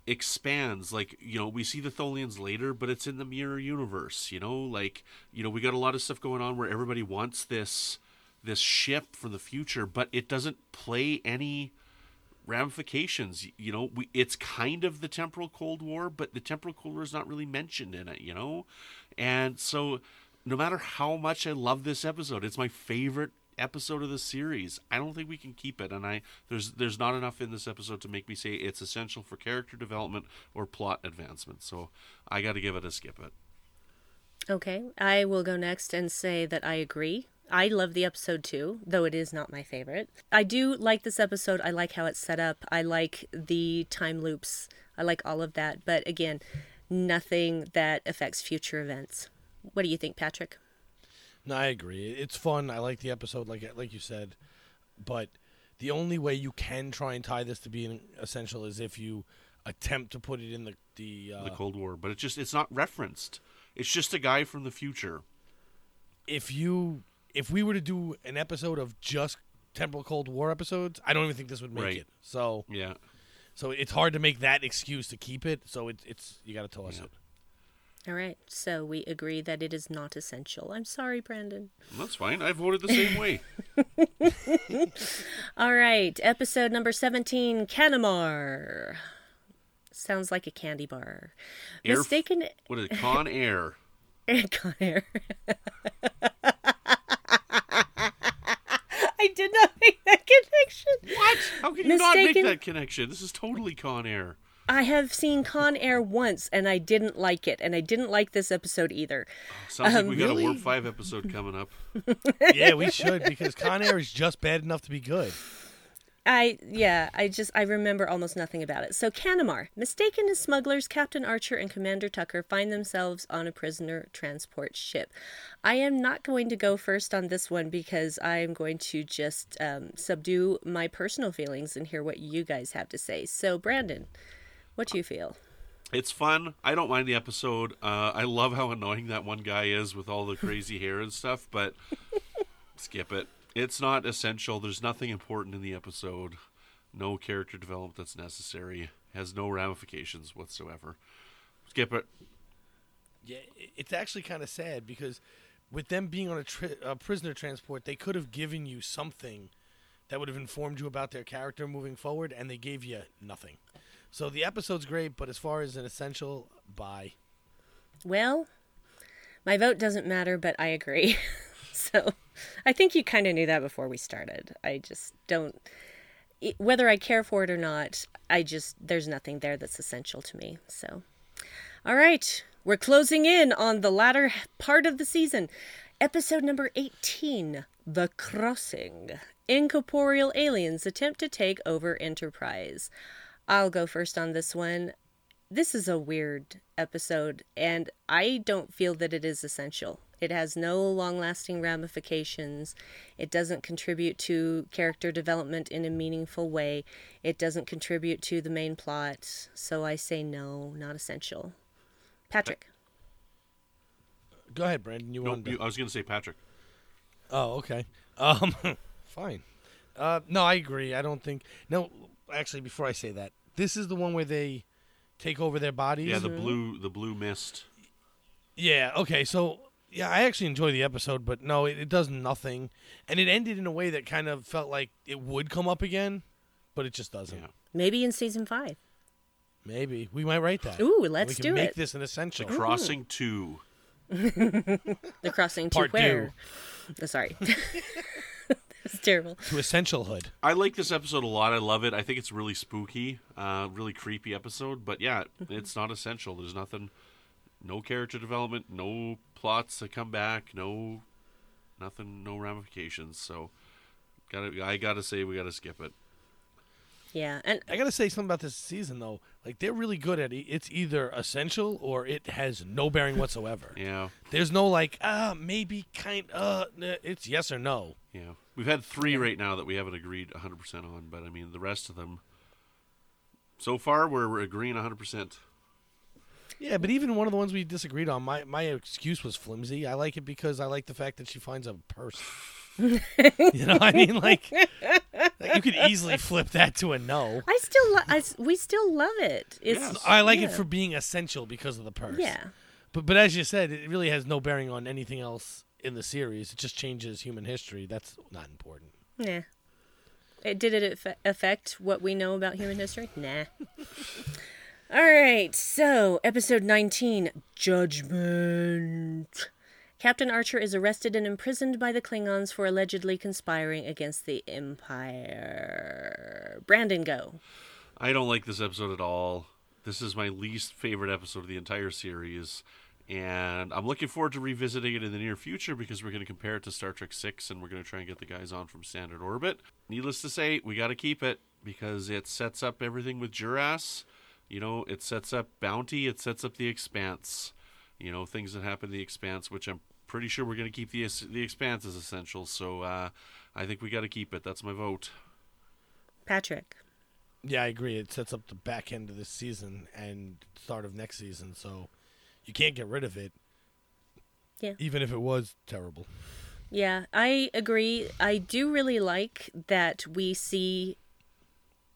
expands like you know we see the tholians later but it's in the mirror universe you know like you know we got a lot of stuff going on where everybody wants this this ship for the future but it doesn't play any ramifications you know we it's kind of the temporal cold war but the temporal cold war is not really mentioned in it you know and so no matter how much i love this episode it's my favorite episode of the series. I don't think we can keep it, and I there's there's not enough in this episode to make me say it's essential for character development or plot advancement. So I got to give it a skip it. Okay, I will go next and say that I agree. I love the episode too, though it is not my favorite. I do like this episode. I like how it's set up. I like the time loops. I like all of that. But again, nothing that affects future events. What do you think, Patrick? No, I agree. It's fun. I like the episode, like like you said, but the only way you can try and tie this to being essential is if you attempt to put it in the the, uh, the Cold War, but it's just it's not referenced. It's just a guy from the future. if you if we were to do an episode of just temporal Cold War episodes, I don't even think this would make Right. it. So Yeah, so it's hard to make that excuse to keep it. So it's it's you got to toss Yeah. it. All right, so we agree that it is not essential. I'm sorry, Brandon. that's fine. I voted the same way. All right, episode number 17 Canamar. Sounds like a candy bar. Air- Mistaken. What is it? Con Air. Con Air. I did not make that connection. What? How can you not make that connection? This is totally Con Air. I have seen Con Air once and I didn't like it, and I didn't like this episode either. Sounds like we um, got really? a Warp Five episode coming up. yeah, we should because Con Air is just bad enough to be good. I yeah, I just I remember almost nothing about it. So Canamar, mistaken as smugglers, Captain Archer and Commander Tucker find themselves on a prisoner transport ship. I am not going to go first on this one because I am going to just um, subdue my personal feelings and hear what you guys have to say. So Brandon, what do you feel? It's fun. I don't mind the episode. Uh, I love how annoying that one guy is with all the crazy hair and stuff, but skip it. It's not essential. There's nothing important in the episode. No character development that's necessary. Has no ramifications whatsoever. Skip it. Yeah, it's actually kind of sad because with them being on a, tri- a prisoner transport, they could have given you something that would have informed you about their character moving forward, and they gave you nothing. So the episode's great, but as far as an essential, bye. Well, my vote doesn't matter, but I agree. so I think you kind of knew that before we started. I just don't, whether I care for it or not, I just, there's nothing there that's essential to me. So, all right, we're closing in on the latter part of the season. Episode number 18 The Crossing. Incorporeal aliens attempt to take over Enterprise. I'll go first on this one this is a weird episode, and I don't feel that it is essential. It has no long lasting ramifications. It doesn't contribute to character development in a meaningful way. It doesn't contribute to the main plot. So I say no, not essential. Patrick. Go ahead, Brandon. You No, wanted to- you, I was going to say Patrick. Oh, okay. Um, fine. Uh, no, I agree. I don't think. No, actually, before I say that, this is the one where they take over their bodies. Yeah, the blue, the blue mist. Yeah. Okay. So yeah, I actually enjoy the episode, but no, it, it does nothing, and it ended in a way that kind of felt like it would come up again, but it just doesn't. Yeah. Maybe in season five. Maybe we might write that. Ooh, let's we can do make it. this an essential. Crossing two. The crossing to where? Oh, sorry. That's terrible. to essential hood. I like this episode a lot. I love it. I think it's really spooky, uh, really creepy episode. But yeah, it's not essential. There's nothing, no character development, no plots to come back, no, nothing, no ramifications. So, gotta, I gotta say, we gotta skip it. Yeah, and I gotta say something about this season though. Like they're really good at it. It's either essential or it has no bearing whatsoever. Yeah, There's no like ah maybe kind uh it's yes or no. yeah. We've had three right now that we haven't agreed 100 percent on, but I mean the rest of them. So far, we're, we're agreeing 100. percent Yeah, but even one of the ones we disagreed on, my my excuse was flimsy. I like it because I like the fact that she finds a purse. you know, what I mean, like, you could easily flip that to a no. I still, lo- I, we still love it. It's, Yes. I like yeah. it for being essential because of the purse. Yeah. But but as you said, it really has no bearing on anything else in the series. It just changes human history. That's not important. Nah. It, did it affect what we know about human history? Nah. All right, so episode 19 Judgment. Captain Archer is arrested and imprisoned by the Klingons for allegedly conspiring against the Empire. Brandon, go. I don't like this episode at all. This is my least favorite episode of the entire series. And I'm looking forward to revisiting it in the near future because we're going to compare it to Star Trek 6 and we're going to try and get the guys on from Standard Orbit. Needless to say, we got to keep it because it sets up everything with Duras. You know, it sets up Bounty, it sets up the Expanse. You know, things that happen in the Expanse, which I'm pretty sure we're going to keep the the Expanse as essential. So uh, I think we got to keep it. That's my vote. Patrick. Yeah, I agree. It sets up the back end of this season and start of next season, so you can't get rid of it. Yeah. Even if it was terrible. Yeah, I agree. I do really like that we see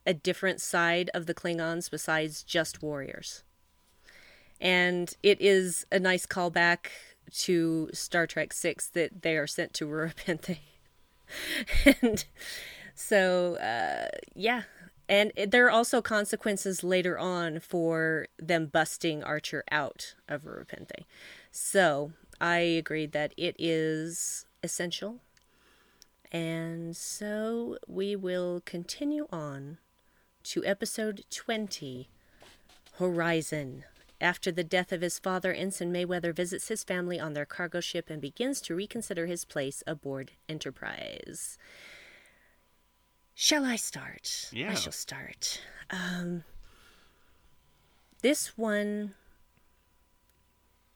a different side of the Klingons besides just warriors. And it is a nice callback to Star Trek 6 that they are sent to Rura Penthe. and so, uh, yeah. And there are also consequences later on for them busting Archer out of Rura Penthe. So I agreed that it is essential. And so we will continue on to episode 20 Horizon. After the death of his father, Ensign Mayweather visits his family on their cargo ship and begins to reconsider his place aboard Enterprise. Shall I start? Yeah. I shall start. Um, this one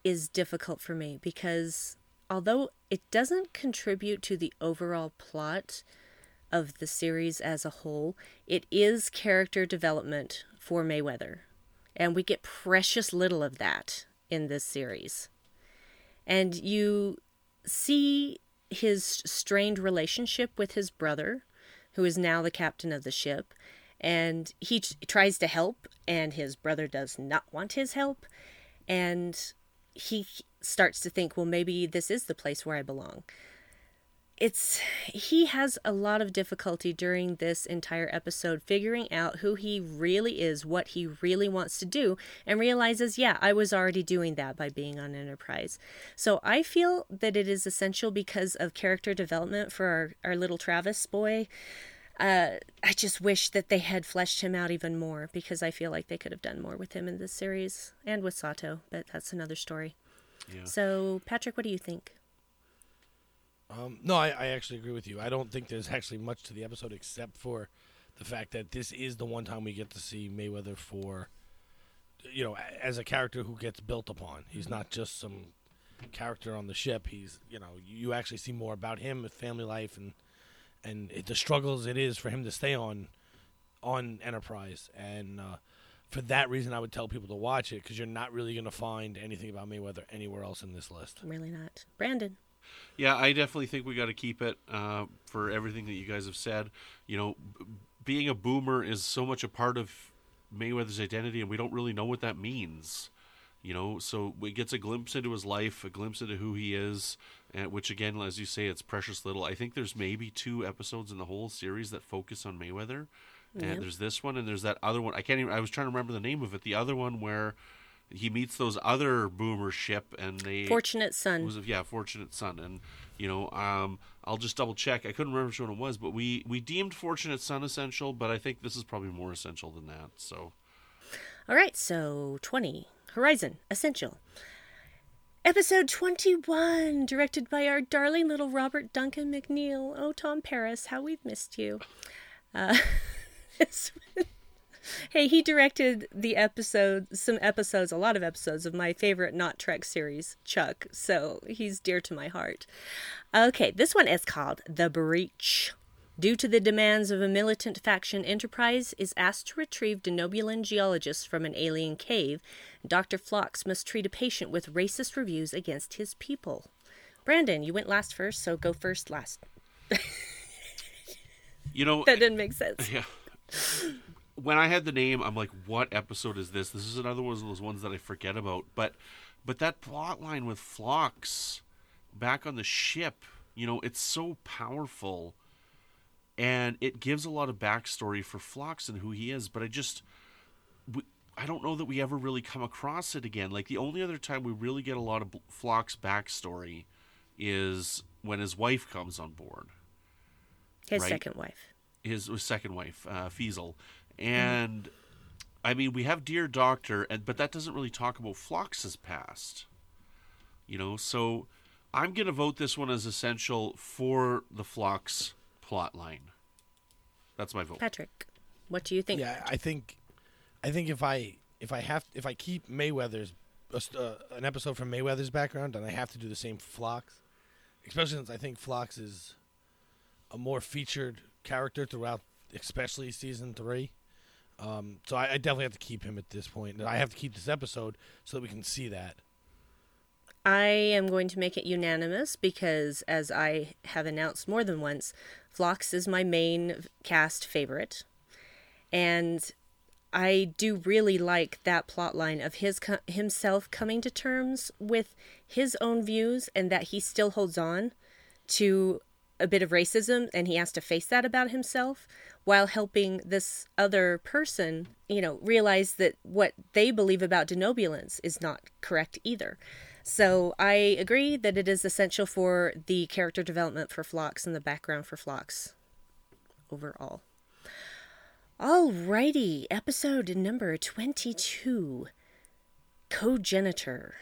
is difficult for me because although it doesn't contribute to the overall plot of the series as a whole, it is character development for Mayweather. And we get precious little of that in this series. And you see his strained relationship with his brother, who is now the captain of the ship. And he t- tries to help, and his brother does not want his help. And he starts to think, well, maybe this is the place where I belong. It's he has a lot of difficulty during this entire episode figuring out who he really is, what he really wants to do, and realizes, yeah, I was already doing that by being on Enterprise. So I feel that it is essential because of character development for our, our little Travis boy. Uh, I just wish that they had fleshed him out even more because I feel like they could have done more with him in this series and with Sato, but that's another story. Yeah. So, Patrick, what do you think? Um, no, I, I actually agree with you. I don't think there's actually much to the episode except for the fact that this is the one time we get to see Mayweather for, you know, as a character who gets built upon. He's not just some character on the ship. He's, you know, you actually see more about him, his family life, and and it, the struggles it is for him to stay on on Enterprise. And uh, for that reason, I would tell people to watch it because you're not really going to find anything about Mayweather anywhere else in this list. Really not. Brandon. Yeah, I definitely think we got to keep it uh, for everything that you guys have said. You know, b- being a boomer is so much a part of Mayweather's identity, and we don't really know what that means. You know, so it gets a glimpse into his life, a glimpse into who he is, and which again, as you say, it's precious little. I think there's maybe two episodes in the whole series that focus on Mayweather, and there's this one, and there's that other one. I can't even. I was trying to remember the name of it. The other one where he meets those other boomer ship, and they Fortunate Son. was yeah, Fortunate Son, and you know, um, I'll just double check. I couldn't remember which one it was, but we we deemed Fortunate Son essential, but I think this is probably more essential than that. So All right, so 20. Horizon, Essential. Episode 21, directed by our darling little Robert Duncan McNeil. Oh, Tom Paris, how we've missed you. Uh, this- hey, he directed the episode, some episodes, a lot of episodes of my favorite not Trek series, Chuck. So he's dear to my heart. Okay, this one is called The Breach. Due to the demands of a militant faction, Enterprise is asked to retrieve Denobulan geologists from an alien cave. Dr. Phlox must treat a patient with racist reviews against his people. Brandon, you went last first, so go first last. you know, That didn't make sense. yeah. When I had the name, I'm like, what episode is this? This is another one of those ones that I forget about. But but that plot line with Phlox back on the ship, you know, it's so powerful and it gives a lot of backstory for Phlox and who he is, but I just we, I don't know that we ever really come across it again. Like the only other time we really get a lot of Phlox backstory is when his wife comes on board His Right. second wife. his, his second wife, uh, Feezal, and I mean we have Dear Doctor, and but that doesn't really talk about Phlox's past, you know. So I'm gonna vote this one as essential for the Phlox plot line. That's my vote. Patrick, what do you think? Yeah, I think, I think if I if I have if I keep Mayweather's uh, uh, an episode from Mayweather's background, and I have to do the same for Phlox, especially since I think Phlox is a more featured character throughout, especially season three. Um, so I, I definitely have to keep him at this point. I have to keep this episode so that we can see that. I am going to make it unanimous because, as I have announced more than once, Phlox is my main cast favorite. And I do really like that plot line of his co- himself coming to terms with his own views and that he still holds on to a bit of racism and he has to face that about himself while helping this other person, you know, realize that what they believe about Denobulans is not correct either. So I agree that it is essential for the character development for Phlox and the background for Phlox overall. Alrighty, episode number 22 Cogenitor.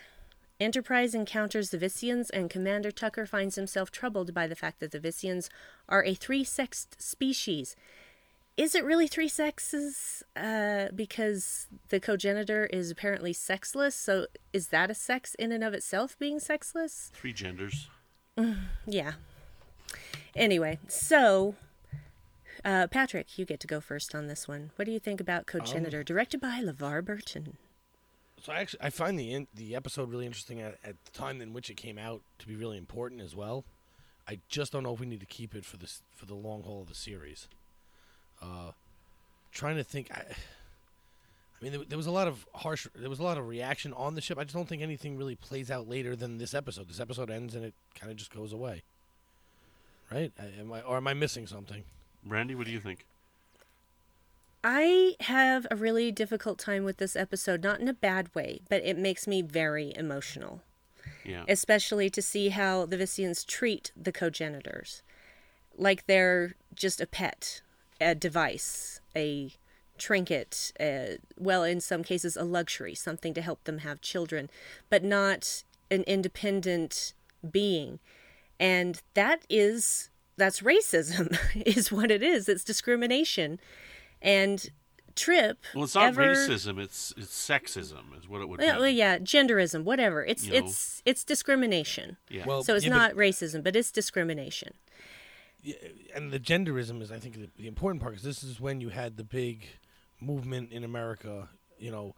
Enterprise encounters the Vissians, and Commander Tucker finds himself troubled by the fact that the Vissians are a three sexed species. Is it really three sexes? Uh, because the cogenitor is apparently sexless, so is that a sex in and of itself being sexless? Three genders. Yeah. Anyway, so uh, Patrick, you get to go first on this one. What do you think about Cogenitor, directed by LeVar Burton? So I actually I find the in, the episode really interesting at, at the time in which it came out to be really important as well. I just don't know if we need to keep it for this for the long haul of the series. Uh, trying to think. I, I mean, there, there was a lot of harsh. There was a lot of reaction on the ship. I just don't think anything really plays out later than this episode. This episode ends and it kind of just goes away. Right? I, am I or am I missing something? Randy, what do you think? I have a really difficult time with this episode, not in a bad way, but it makes me very emotional. Yeah. especially to see how the Vissians treat the cogenitors. Like they're just a pet, a device, a trinket, uh, well, in some cases, a luxury, something to help them have children, but not an independent being. And that is, that's racism, is what it is. It's discrimination. And Trip. Well, it's not ever- racism. It's it's sexism. Is what it would Yeah, be. well, yeah, genderism, whatever. It's You know. it's it's discrimination. Yeah. Well, so it's yeah, but- not racism, but it's discrimination. Yeah, and the genderism is, I think, the, the important part because this is when you had the big movement in America. You know,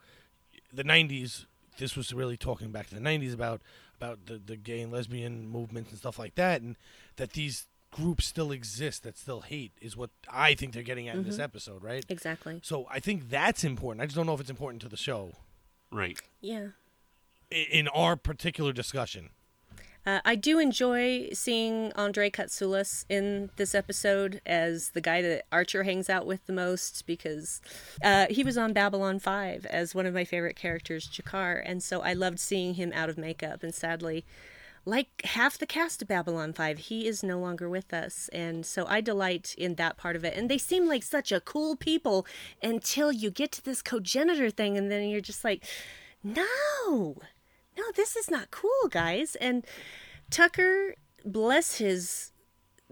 the '90s. This was really talking back to the '90s about about the, the gay and lesbian movements and stuff like that, and that these groups still exist that still hate is what I think they're getting at in this episode, right? Exactly. So I think that's important. I just don't know if it's important to the show Right. Yeah. i- in our particular discussion. Uh, I do enjoy seeing Andre Katsulas in this episode as the guy that Archer hangs out with the most because uh, he was on Babylon 5 as one of my favorite characters, G'Kar, and so I loved seeing him out of makeup. And sadly, like half the cast of Babylon 5, he is no longer with us. And so I delight in that part of it. And they seem like such a cool people until you get to this cogenitor thing, and then you're just like, no, no, this is not cool, guys. And Tucker, bless his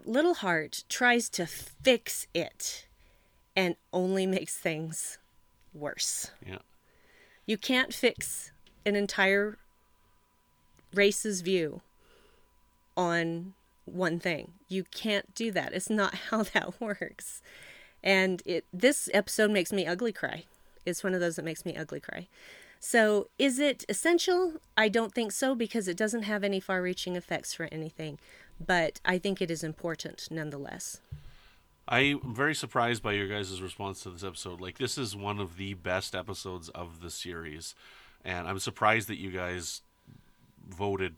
little heart, tries to fix it and only makes things worse. Yeah. You can't fix an entire race's view on one thing. You can't do that. It's not how that works. And it this episode makes me ugly cry. It's one of those that makes me ugly cry. So, is it essential? I don't think so because it doesn't have any far reaching effects for anything, but I think it is important nonetheless. I'm very surprised by your guys' response to this episode. Like, this is one of the best episodes of the series, and I'm surprised that you guys voted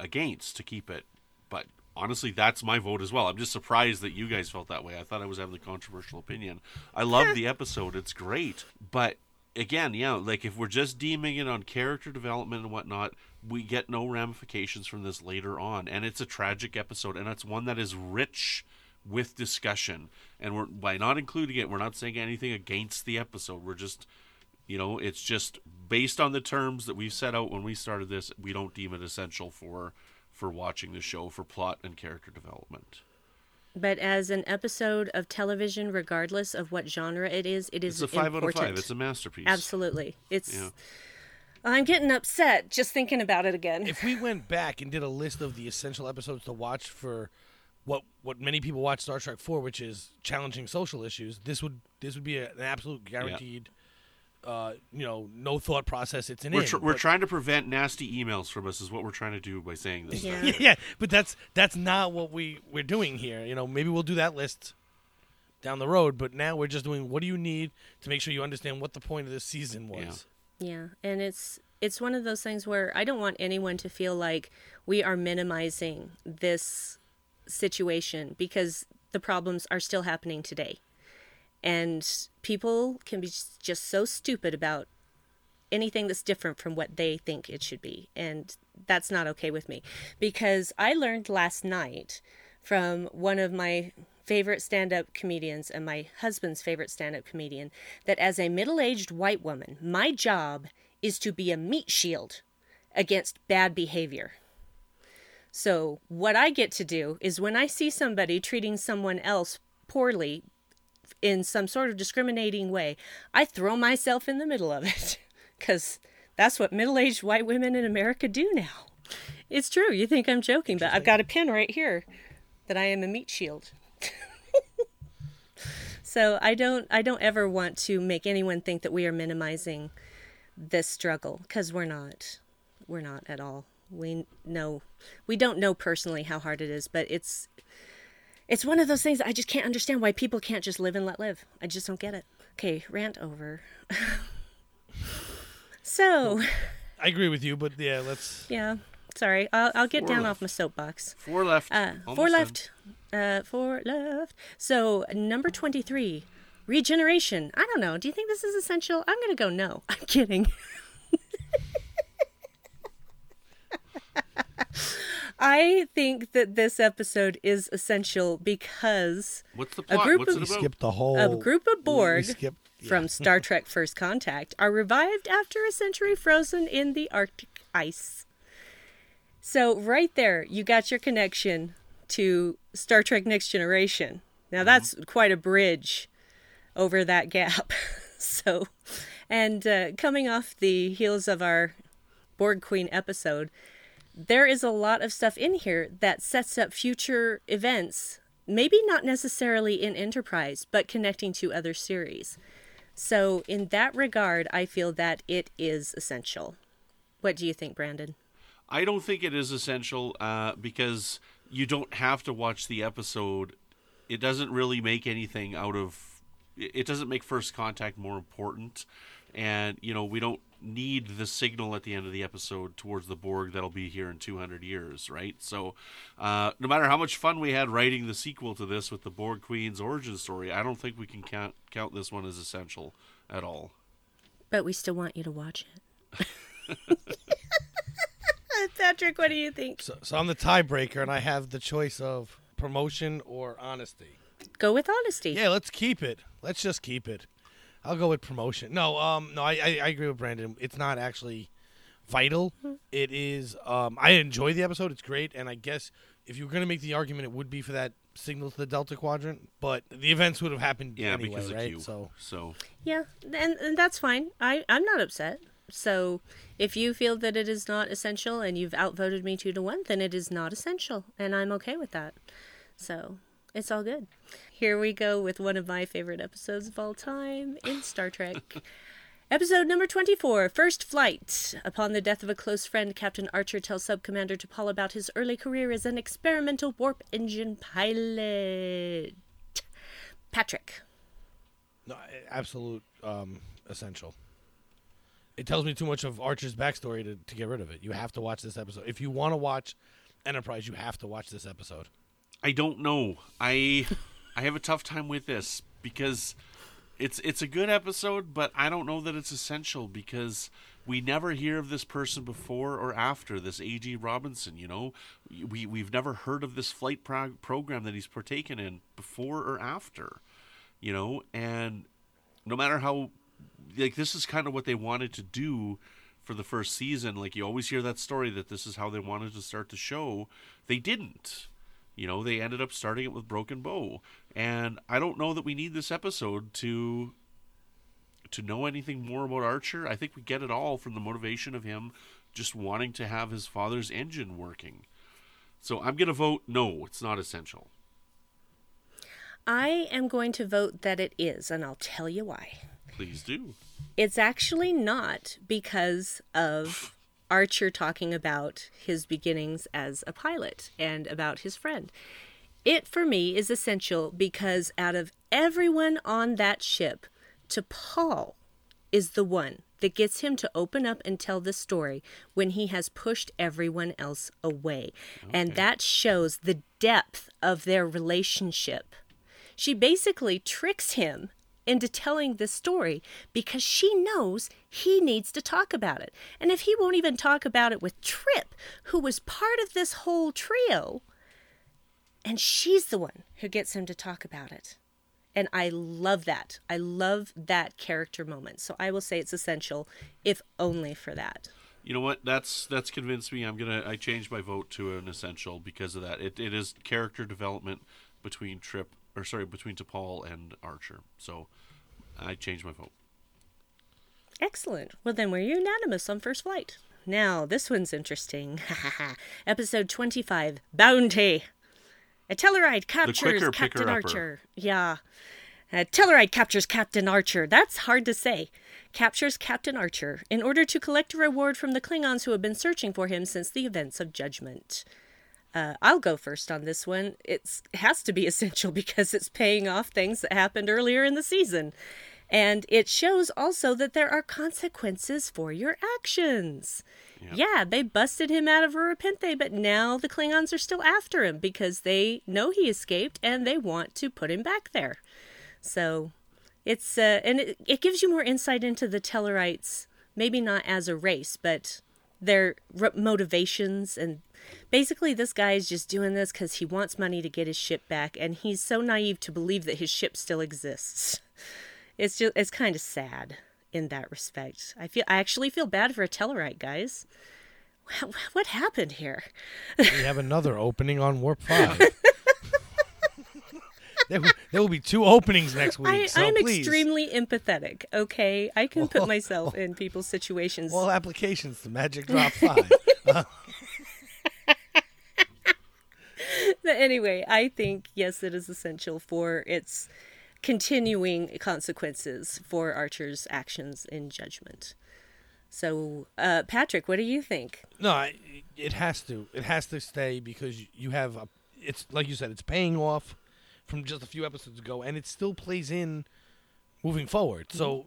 against to keep it. But honestly, that's my vote as well. I'm just surprised that you guys felt that way. I thought I was having the controversial opinion. I love the episode; it's great, but again, yeah, like if we're just deeming it on character development and whatnot, we get no ramifications from this later on, and it's a tragic episode, and it's one that is rich with discussion. And we're by not including it, we're not saying anything against the episode. We're just, you know, it's just based on the terms that we've set out when we started this. We don't deem it essential for for watching the show for plot and character development. But as an episode of television, regardless of what genre it is, it is It's a five important. out of five. It's a masterpiece. Absolutely. It's. Yeah. I'm getting upset just thinking about it again. if we went back and did a list of the essential episodes to watch for what what many people watch Star Trek for, which is challenging social issues, this would this would be a, an absolute guaranteed. Uh, you know, no thought process. It's an We're, in. we're but- trying to prevent nasty emails from us. Is what we're trying to do by saying this. Yeah. yeah, yeah, but that's that's not what we we're doing here. You know, maybe we'll do that list down the road, but now we're just doing what do you need to make sure you understand what the point of this season was. Yeah, and it's it's one of those things where I don't want anyone to feel like we are minimizing this situation because the problems are still happening today. And people can be just so stupid about anything that's different from what they think it should be. And that's not okay with me because I learned last night from one of my favorite stand up comedians and my husband's favorite stand up comedian that as a middle aged white woman, my job is to be a meat shield against bad behavior. So, what I get to do is when I see somebody treating someone else poorly in some sort of discriminating way, I throw myself in the middle of it because that's what middle aged white women in America do now. It's true. You think I'm joking, but I've got a pin right here that I am a meat shield. so I don't I don't ever want to make anyone think that we are minimizing this struggle because we're not. We're not at all. We know we don't know personally how hard it is, but it's it's one of those things I just can't understand why people can't just live and let live. I just don't get it. Okay, rant over. so, I agree with you, but yeah, let's. yeah, sorry. I'll I'll get Four down left. off my soapbox. Four left. Uh, four left. Uh, four left. So number twenty-three, regeneration. I don't know. Do you think this is essential? I'm gonna go no. I'm kidding. I think that this episode is essential because What's the a group What's of- it about? skipped the whole. a group of we- we Borg skipped- yeah. from Star Trek First Contact are revived after a century frozen in the Arctic ice. So, right there, you got your connection to Star Trek Next Generation. Now, that's quite a bridge over that gap. so, and uh, coming off the heels of our Borg Queen episode, there is a lot of stuff in here that sets up future events, maybe not necessarily in Enterprise, but connecting to other series. So, in that regard, I feel that it is essential. What do you think, Brandon? I don't think it is essential uh, because you don't have to watch the episode. It doesn't really make anything out of. It doesn't make first contact more important, and you know we don't need the signal at the end of the episode towards the Borg that'll be here in 200 years, right? So, uh, no matter how much fun we had writing the sequel to this with the Borg Queen's origin story, I don't think we can count count this one as essential at all. But we still want you to watch it. Patrick, what do you think? So, so I'm the tiebreaker, and I have the choice of promotion or honesty. Go with honesty. Yeah, let's keep it. Let's just keep it. I'll go with promotion. No, um, no, I, I, I agree with Brandon. It's not actually vital. It is. Um, I enjoy the episode. It's great, and I guess if you were gonna make the argument, it would be for that signal to the Delta Quadrant. But the events would have happened Yeah, anyway, because of right? Q. So so Yeah, and, and that's fine. I, I'm not upset. So if you feel that it is not essential and you've outvoted me two to one, then it is not essential. And I'm okay with that. So it's all good. Here we go with one of my favorite episodes of all time in Star Trek. Episode number 24 First Flight. Upon the death of a close friend, Captain Archer tells Sub Commander T'Pol about his early career as an experimental warp engine pilot. Patrick. no, absolute um, essential. It tells me too much of Archer's backstory to, to get rid of it. You have to watch this episode. If you want to watch Enterprise, you have to watch this episode. I don't know. I I have a tough time with this because it's it's a good episode, but I don't know that it's essential because we never hear of this person before or after this A.G. Robinson. You know, we we've never heard of this flight prog- program that he's partaken in before or after. You know, and no matter how like this is kind of what they wanted to do for the first season like you always hear that story that this is how they wanted to start the show they didn't You know, they ended up starting it with Broken Bow. And I don't know that we need this episode to to know anything more about Archer. I think we get it all from the motivation of him just wanting to have his father's engine working. So I'm going to vote no, it's not essential. I am going to vote that it is, and I'll tell you why. Please do. It's actually not because of Archer talking about his beginnings as a pilot and about his friend. It, for me, is essential because out of everyone on that ship, T'Pol is the one that gets him to open up and tell the story when he has pushed everyone else away. And that shows the depth of their relationship. She basically tricks him into telling this story because she knows he needs to talk about it. And if he won't even talk about it with Trip, who was part of this whole trio, and she's the one who gets him to talk about it. And I love that. I love that character moment. So I will say it's essential, if only for that. You know what? That's that's convinced me. I'm gonna I changed my vote to an essential because of that. It it is character development between Trip or sorry between T'Pol and Archer. So I changed my vote. Excellent. Well, then we're unanimous on first flight. Now, this one's interesting. Episode 25 Bounty. A Tellarite captures quicker Captain. Archer. Yeah. A Tellarite captures Captain Archer. That's hard to say. Captures Captain Archer in order to collect a reward from the Klingons who have been searching for him since the events of Judgment. Uh, I'll go first on this one. It's, it has to be essential because it's paying off things that happened earlier in the season. And it shows also that there are consequences for your actions. Yeah, they busted him out of Rura Penthe, but now the Klingons are still after him because they know he escaped and they want to put him back there. So it's, uh, and it, it gives you more insight into the Tellarites, maybe not as a race, but their motivations. And basically, this guy is just doing this because he wants money to get his ship back, and he's so naive to believe that his ship still exists. It's just, it's kind of sad in that respect. I feel, I actually feel bad for a Tellarite, guys. Wha- What happened here? We have another opening on Warp 5. There, will, there will be two openings next week. I, so I'm please, extremely empathetic. Okay, I can put myself in people's situations. Well, applications to Magic Drop 5. But anyway, I think yes, it is essential for its continuing consequences for Archer's actions in Judgment. So, uh, Patrick, what do you think? No, I- it has to. It has to stay because you have a. It's like you said. It's paying off from just a few episodes ago, and it still plays in moving forward. So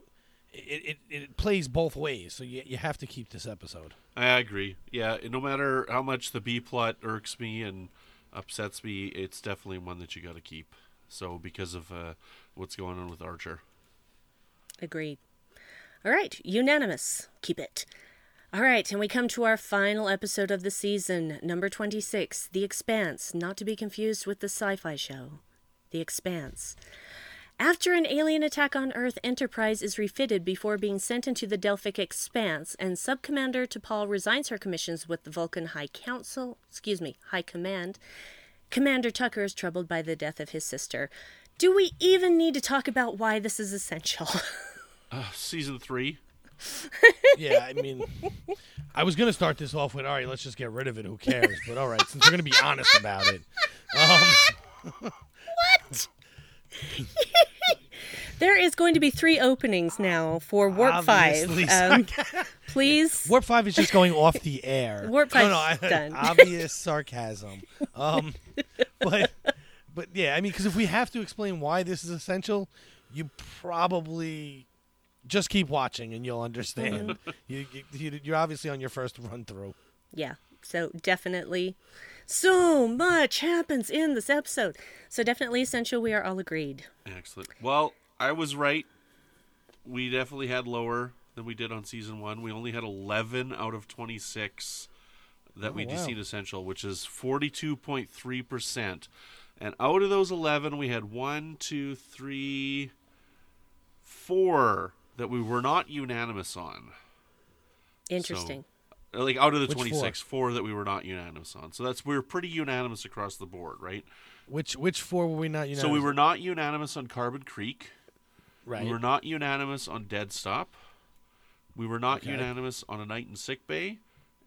it, it it plays both ways. So you you have to keep this episode. I agree. Yeah, no matter how much the B plot irks me and upsets me, it's definitely one that you got to keep. So because of uh, what's going on with Archer. Agreed. All right, unanimous. Keep it. All right, and we come to our final episode of the season, number 26, The Expanse, not to be confused with the sci fi show. The Expanse. After an alien attack on Earth, Enterprise is refitted before being sent into the Delphic Expanse, and Subcommander T'Pol resigns her commissions with the Vulcan High Council, excuse me, High Command. Commander Tucker is troubled by the death of his sister. Do we even need to talk about why this is essential? Uh, season three. Yeah, I mean, I was gonna start this off with all right. Let's just get rid of it. Who cares? But all right, since we're gonna be honest about it, um, There is going to be three openings now for Warp Obviously, Five. Um, please, Warp Five is just going off the air. Warp Five, No, no, done. Obvious sarcasm. Um, but but yeah, I mean, because if we have to explain why this is essential, you probably just keep watching and you'll understand. Mm-hmm. you, you you're obviously on your first run through. yeah. So definitely, so much happens in this episode. So definitely essential. We are all agreed. Excellent. Well, I was right. We definitely had lower than we did on season one. We only had 11 out of 26 that oh, we wow. deemed essential, which is 42.3%. And out of those 11, we had one, two, three, four that we were not unanimous on. Interesting. Uh, like out of the Which twenty six, four that we were not unanimous on. So that's we were pretty unanimous across the board, right? Which which four were we not unanimous? So we were not unanimous on Carbon Creek. right. We were not unanimous on Dead Stop. We were not Okay. unanimous on A Night in Sick Bay,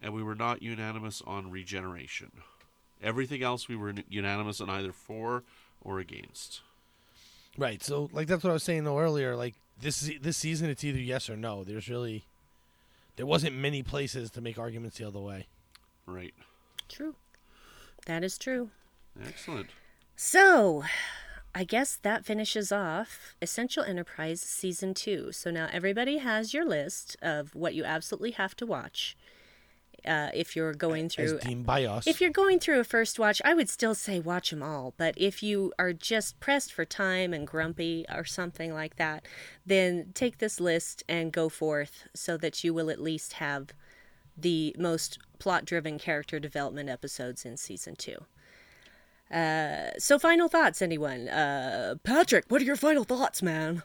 and we were not unanimous on Regeneration. Everything else we were unanimous on either for or against. Right. So like that's what I was saying though earlier. Like this this season, it's either yes or no. There's really there wasn't many places to make arguments the other way. Right. True. That is true. Excellent. So, I guess that finishes off Essential Enterprise Season 2. So now everybody has your list of what you absolutely have to watch. Uh, if you're going through deemed by us. if you're going through a first watch, I would still say watch them all. But if you are just pressed for time and grumpy or something like that, then take this list and go forth so that you will at least have the most plot driven character development episodes in season two. Uh, so, final thoughts, anyone? Uh, Patrick, what are your final thoughts, man?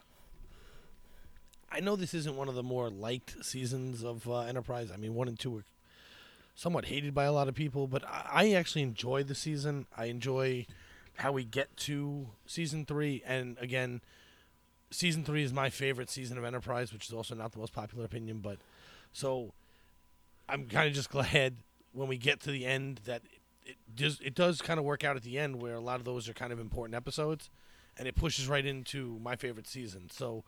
I know this isn't one of the more liked seasons of uh, Enterprise. I mean, one and two were somewhat hated by a lot of people, but I, actually enjoy the season. I enjoy how we get to season three, and again, season three is my favorite season of Enterprise, which is also not the most popular opinion. But so I'm kind of just glad when we get to the end that it does it does kind of work out at the end where a lot of those are kind of important episodes, and it pushes right into my favorite season. So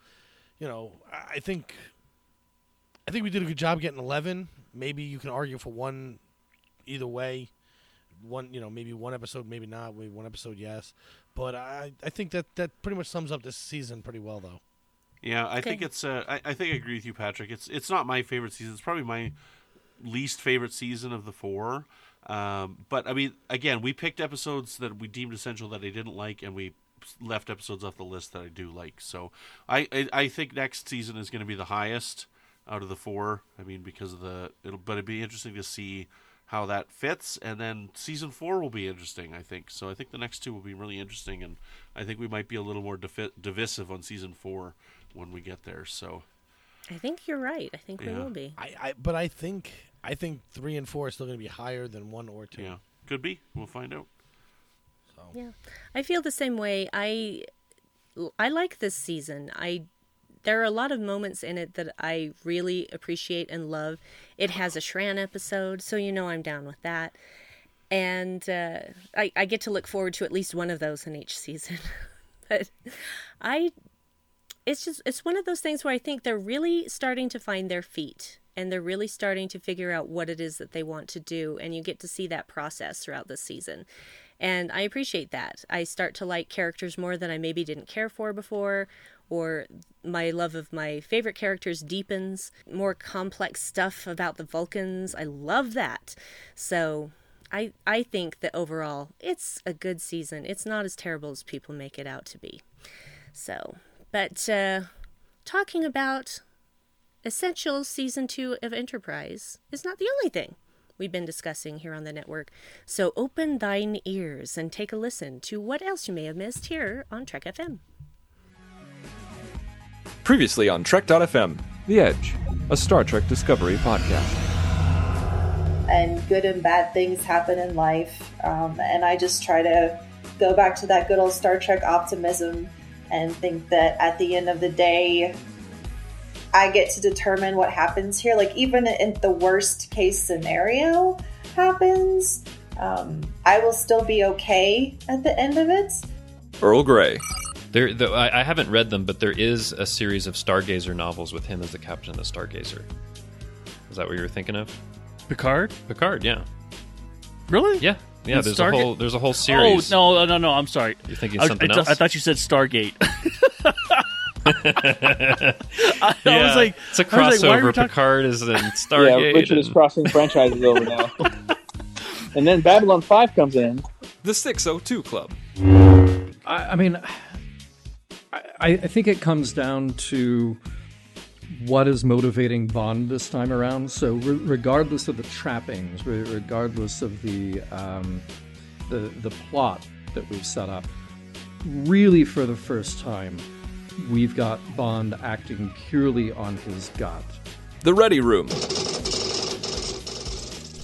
you know, I think I think we did a good job getting 11. Maybe you can argue for one either way. One, you know, maybe one episode, maybe not. Maybe one episode, yes. But I, I think that that pretty much sums up this season pretty well, though. Yeah, I think it's. Uh, I, I think I agree with you, Patrick. It's it's not my favorite season. It's probably my least favorite season of the four. Um, but I mean, again, we picked episodes that we deemed essential that I didn't like, and we left episodes off the list that I do like. So I I, I think next season is going to be the highest out of the four. I mean, because of the it'll, but it'd be interesting to see how that fits, and then season four will be interesting. I think so. I think the next two will be really interesting, and I think we might be a little more divi- divisive on season four when we get there. So I think you're right. I think we will be. I, I but I think I think three and four are still going to be higher than one or two. yeah, could be. We'll find out. So Yeah, I feel the same way. I I like this season. I there are a lot of moments in it that I really appreciate and love. It has a Shran episode, so you know I'm down with that. And uh, I, I get to look forward to at least one of those in each season. but I, it's just it's one of those things where I think they're really starting to find their feet and they're really starting to figure out what it is that they want to do, and you get to see that process throughout the season. And I appreciate that. I start to like characters more than I maybe didn't care for before, or my love of my favorite characters deepens. More complex stuff about the Vulcans. I love that. So I I think that overall it's a good season. It's not as terrible as people make it out to be. So, but uh, talking about Essential Season 2 of Enterprise is not the only thing we've been discussing here on the network. So open thine ears and take a listen to what else you may have missed here on Trek FM. Previously on Trek.fm, The Edge, a Star Trek Discovery podcast. and good and bad things happen in life. Um, and I just try to go back to that good old Star Trek optimism and think that at the end of the day, I get to determine what happens here. Like, even in the worst case scenario happens, um, I will still be okay at the end of it. Earl Grey, There, the, I, I haven't read them, but there is a series of Stargazer novels with him as the captain of the Stargazer. Is that what you were thinking of? Picard? Picard, yeah, Really? yeah, yeah. And There's Starga- a whole there's a whole series. Oh no, no, no! I'm sorry. You're thinking I, something I, else? I thought you said Stargate. I, I yeah, was like, it's a was like, why are crossover. talking- Picard is in Stargate. Yeah, Richard is crossing franchises over now. and then Babylon 5 comes in. The 602 Club, I, I mean, I, I think it comes down to what is motivating Bond this time around. So, re- regardless of the trappings, re- regardless of the um, the the plot that we've set up, really for the first time, we've got Bond acting purely on his gut. The Ready Room,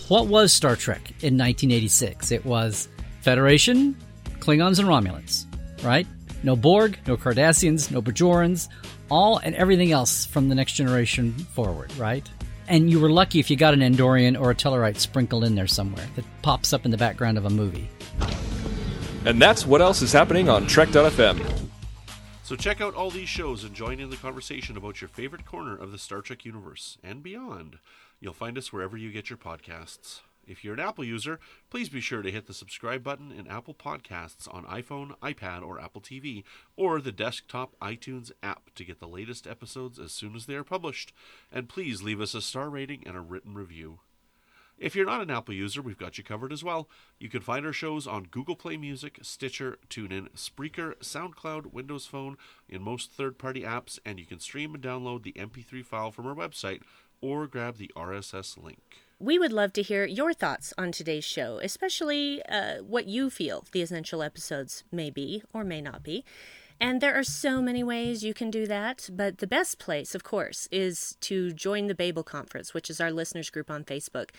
what was Star Trek in 1986? It was Federation, Klingons, and Romulans, right? No Borg, no Cardassians, no Bajorans, all and everything else from the next generation forward, right? And you were lucky if you got an Andorian or a Tellarite sprinkled in there somewhere that pops up in the background of a movie. And that's what else is happening on Trek.fm. So check out all these shows and join in the conversation about your favorite corner of the Star Trek universe and beyond. You'll find us wherever you get your podcasts. If you're an Apple user, please be sure to hit the subscribe button in Apple Podcasts on iPhone, iPad, or Apple TV, or the desktop iTunes app to get the latest episodes as soon as they are published. And please leave us a star rating and a written review. If you're not an Apple user, we've got you covered as well. You can find our shows on Google Play Music, Stitcher, TuneIn, Spreaker, SoundCloud, Windows Phone, in most third party apps, and you can stream and download the MP3 file from our website or grab the RSS link. We would love to hear your thoughts on today's show, especially uh, what you feel the essential episodes may be or may not be. And there are so many ways you can do that, but the best place, of course, is to join the Babel Conference, which is our listeners group on Facebook.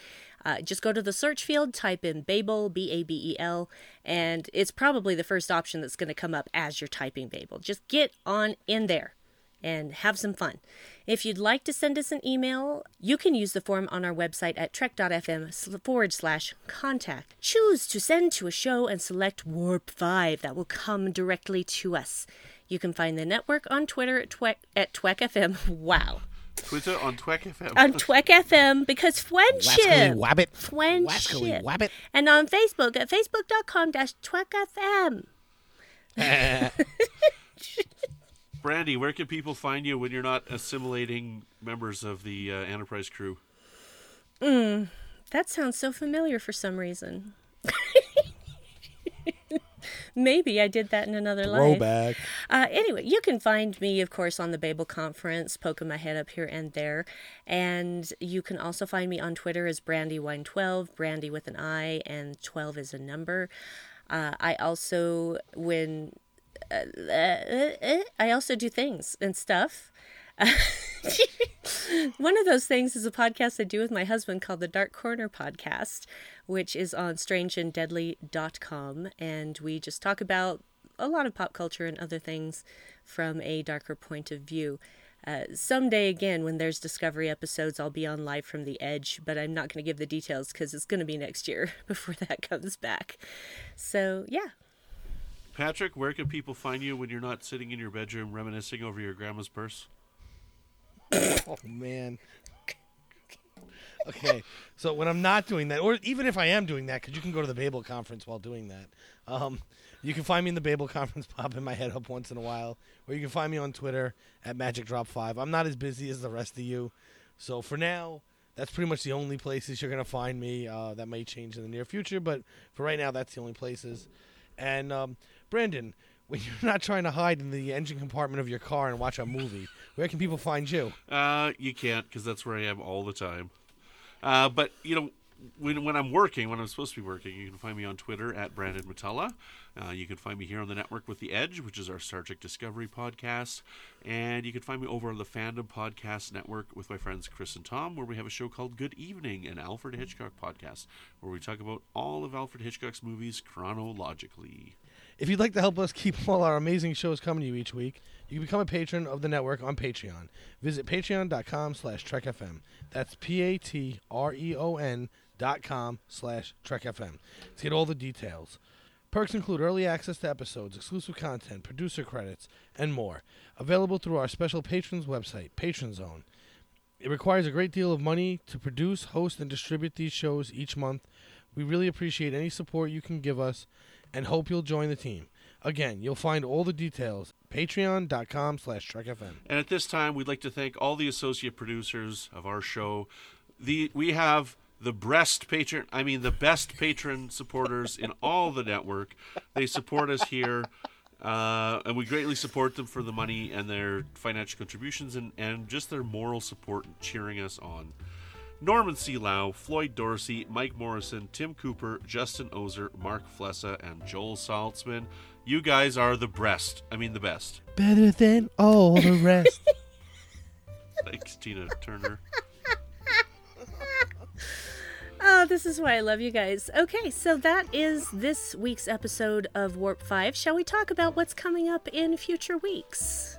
Uh, just go to the search field, type in Babel, B A B E L, and it's probably the first option that's going to come up as you're typing Babel. Just get on in there and have some fun. If you'd like to send us an email, you can use the form on our website at trek.fm forward slash contact. Choose to send to a show and select Warp 5. That will come directly to us. You can find the network on Twitter at, Twek, at TwekFM. Wow. Twitter on Twek FM. on Twek FM because friendship. Wascally wabbit. Friendship. Wascally wabbit. And on Facebook at facebook.com dash Twek FM. Brandi, where can people find you when you're not assimilating members of the uh, Enterprise crew? Mm, that sounds so familiar for some reason. Maybe I did that in another Throwback. life. Uh, anyway, you can find me, of course, on the Babel Conference, poking my head up here and there. And you can also find me on Twitter as Brandywine12, Brandi with an I, and 12 is a number. Uh, I also, when I also do things and stuff. One of those things is a podcast I do with my husband called the Dark Corner Podcast, which is on strangeanddeadly.com. And we just talk about a lot of pop culture and other things from a darker point of view. Uh, someday again, when there's Discovery episodes, I'll be on live from the Edge, but I'm not going to give the details because it's going to be next year before that comes back. So, yeah, Patrick, where can people find you when you're not sitting in your bedroom reminiscing over your grandma's purse? oh man. Okay, so when I'm not doing that, or even if I am doing that, because you can go to the Babel conference while doing that. Um, you can find me in the Babel conference, popping my head up once in a while, or you can find me on Twitter at Magic Drop Five. I'm not as busy as the rest of you, so for now, that's pretty much the only places you're gonna find me. Uh, that may change in the near future, but for right now, that's the only places. And um, Brandon, when you're not trying to hide in the engine compartment of your car and watch a movie, where can people find you? Uh, you can't because that's where I am all the time. Uh, but you know, when when I'm working, when I'm supposed to be working, you can find me on Twitter at Brandon Mutala. Uh, you can find me here on the network with the Edge, which is our Star Trek Discovery podcast, and you can find me over on the Fandom Podcast Network with my friends Chris and Tom, where we have a show called Good Evening, an Alfred Hitchcock podcast, where we talk about all of Alfred Hitchcock's movies chronologically. If you'd like to help us keep all our amazing shows coming to you each week, you can become a patron of the network on Patreon. Visit patreon.com slash trekfm. That's P-A-T-R-E-O-N dot com slash trekfm to get all the details. Perks include early access to episodes, exclusive content, producer credits, and more. Available through our special patrons website, Patron Zone. It requires a great deal of money to produce, host, and distribute these shows each month. We really appreciate any support you can give us and hope you'll join the team. Again, you'll find all the details patreon.com slash trekfm. And at this time, we'd like to thank all the associate producers of our show. The we have the breast patron, I mean the best patron supporters in all the network. They support us here, uh, and we greatly support them for the money and their financial contributions and, and just their moral support cheering us on. Norman C. Lau, Floyd Dorsey, Mike Morrison, Tim Cooper, Justin Ozer, Mark Flessa, and Joel Saltzman. You guys are the best. I mean, the best. Better than all the rest. Thanks, Tina Turner. Oh, Oh, this is why I love you guys. Okay, so that is this week's episode of Warp 5. Shall we talk about what's coming up in future weeks?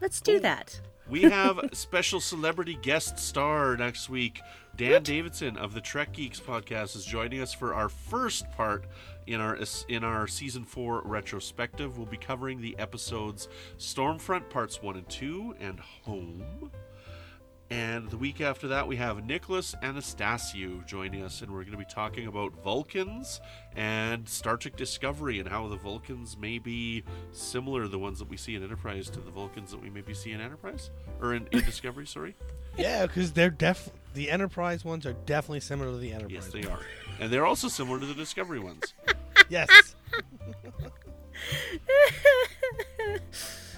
Let's do oh. that. We have special celebrity guest star next week. Dan Davidson of the Trek Geeks podcast is joining us for our first part in our in our season 4 retrospective. We'll be covering the episodes Stormfront parts 1 and 2 and Home. And the week after that, we have Nicholas Anastasiou joining us, and we're going to be talking about Vulcans and Star Trek Discovery and how the Vulcans may be similar, the ones that we see in Enterprise, to the Vulcans that we maybe see in Enterprise or in, in Discovery. Sorry. Yeah, because they're def the Enterprise ones are definitely similar to the Enterprise. Ones. Yes, they are, and they're also similar to the Discovery ones. yes.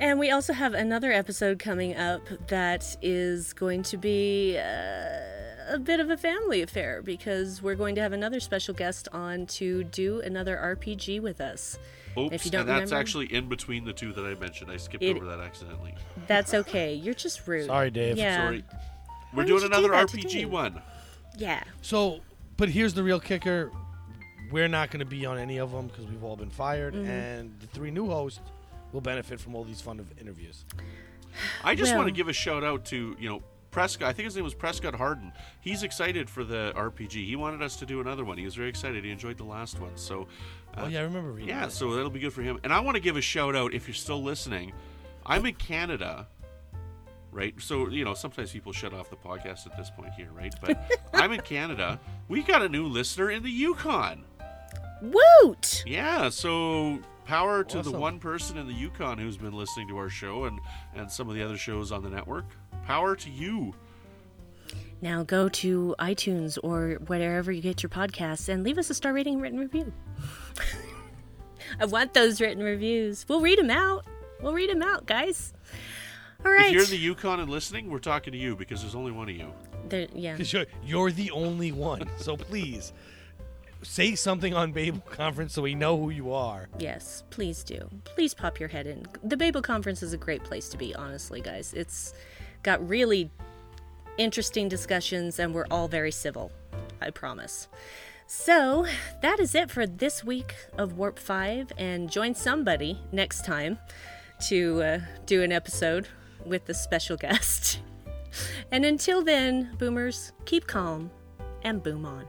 And we also have another episode coming up that is going to be uh, a bit of a family affair because we're going to have another special guest on to do another RPG with us. Oops, if you don't and that's remember, actually in between the two that I mentioned. I skipped It- over that accidentally. That's okay. You're just rude. Sorry, Dave. Yeah. Sorry. We're would doing you do another RPG today? one. Yeah. So, but here's the real kicker: we're not going to be on any of them because we've all been fired, Mhm. and the three new hosts will benefit from all these fun of interviews. I just Well- want to give a shout out to you know Prescott. I think his name was Prescott Harden. He's excited for the RPG. He wanted us to do another one. He was very excited. He enjoyed the last one. So, uh, Oh, yeah, I remember reading Yeah, that. so that'll be good for him. And I want to give a shout out if you're still listening. I'm in Canada. Right, so you know sometimes people shut off the podcast at this point here, right? But I'm in Canada. We got a new listener in the Yukon. Woot! Yeah, so power to the one person in the Yukon who's been listening to our show and and some of the other shows on the network. Power to you. Now go to iTunes or wherever you get your podcasts and leave us a star rating and written review. I want those written reviews. We'll read them out. We'll read them out, guys. All right. If you're in the Yukon and listening, we're talking to you because there's only one of you. There- yeah. Because you're, you're the only one. So please say something on Babel Conference so we know who you are. Yes, please do. Please pop your head in. The Babel Conference is a great place to be, honestly, guys. It's got really interesting discussions, and we're all very civil. I promise. So, that is it for this week of Warp 5, and join somebody next time to uh, do an episode with the special guest. and until then, boomers, keep calm and boom on.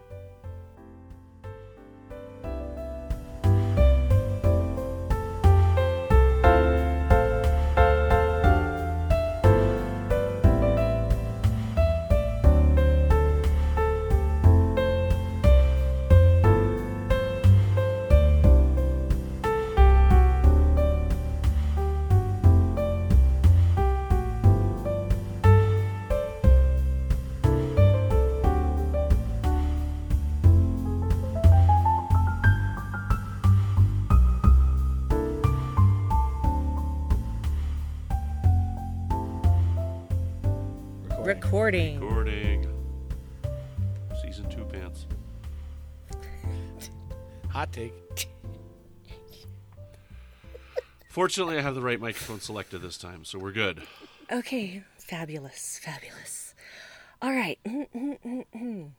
Fortunately, I have the right microphone selected this time, so we're good. Okay, fabulous, fabulous. All right. Mm, mm, mm,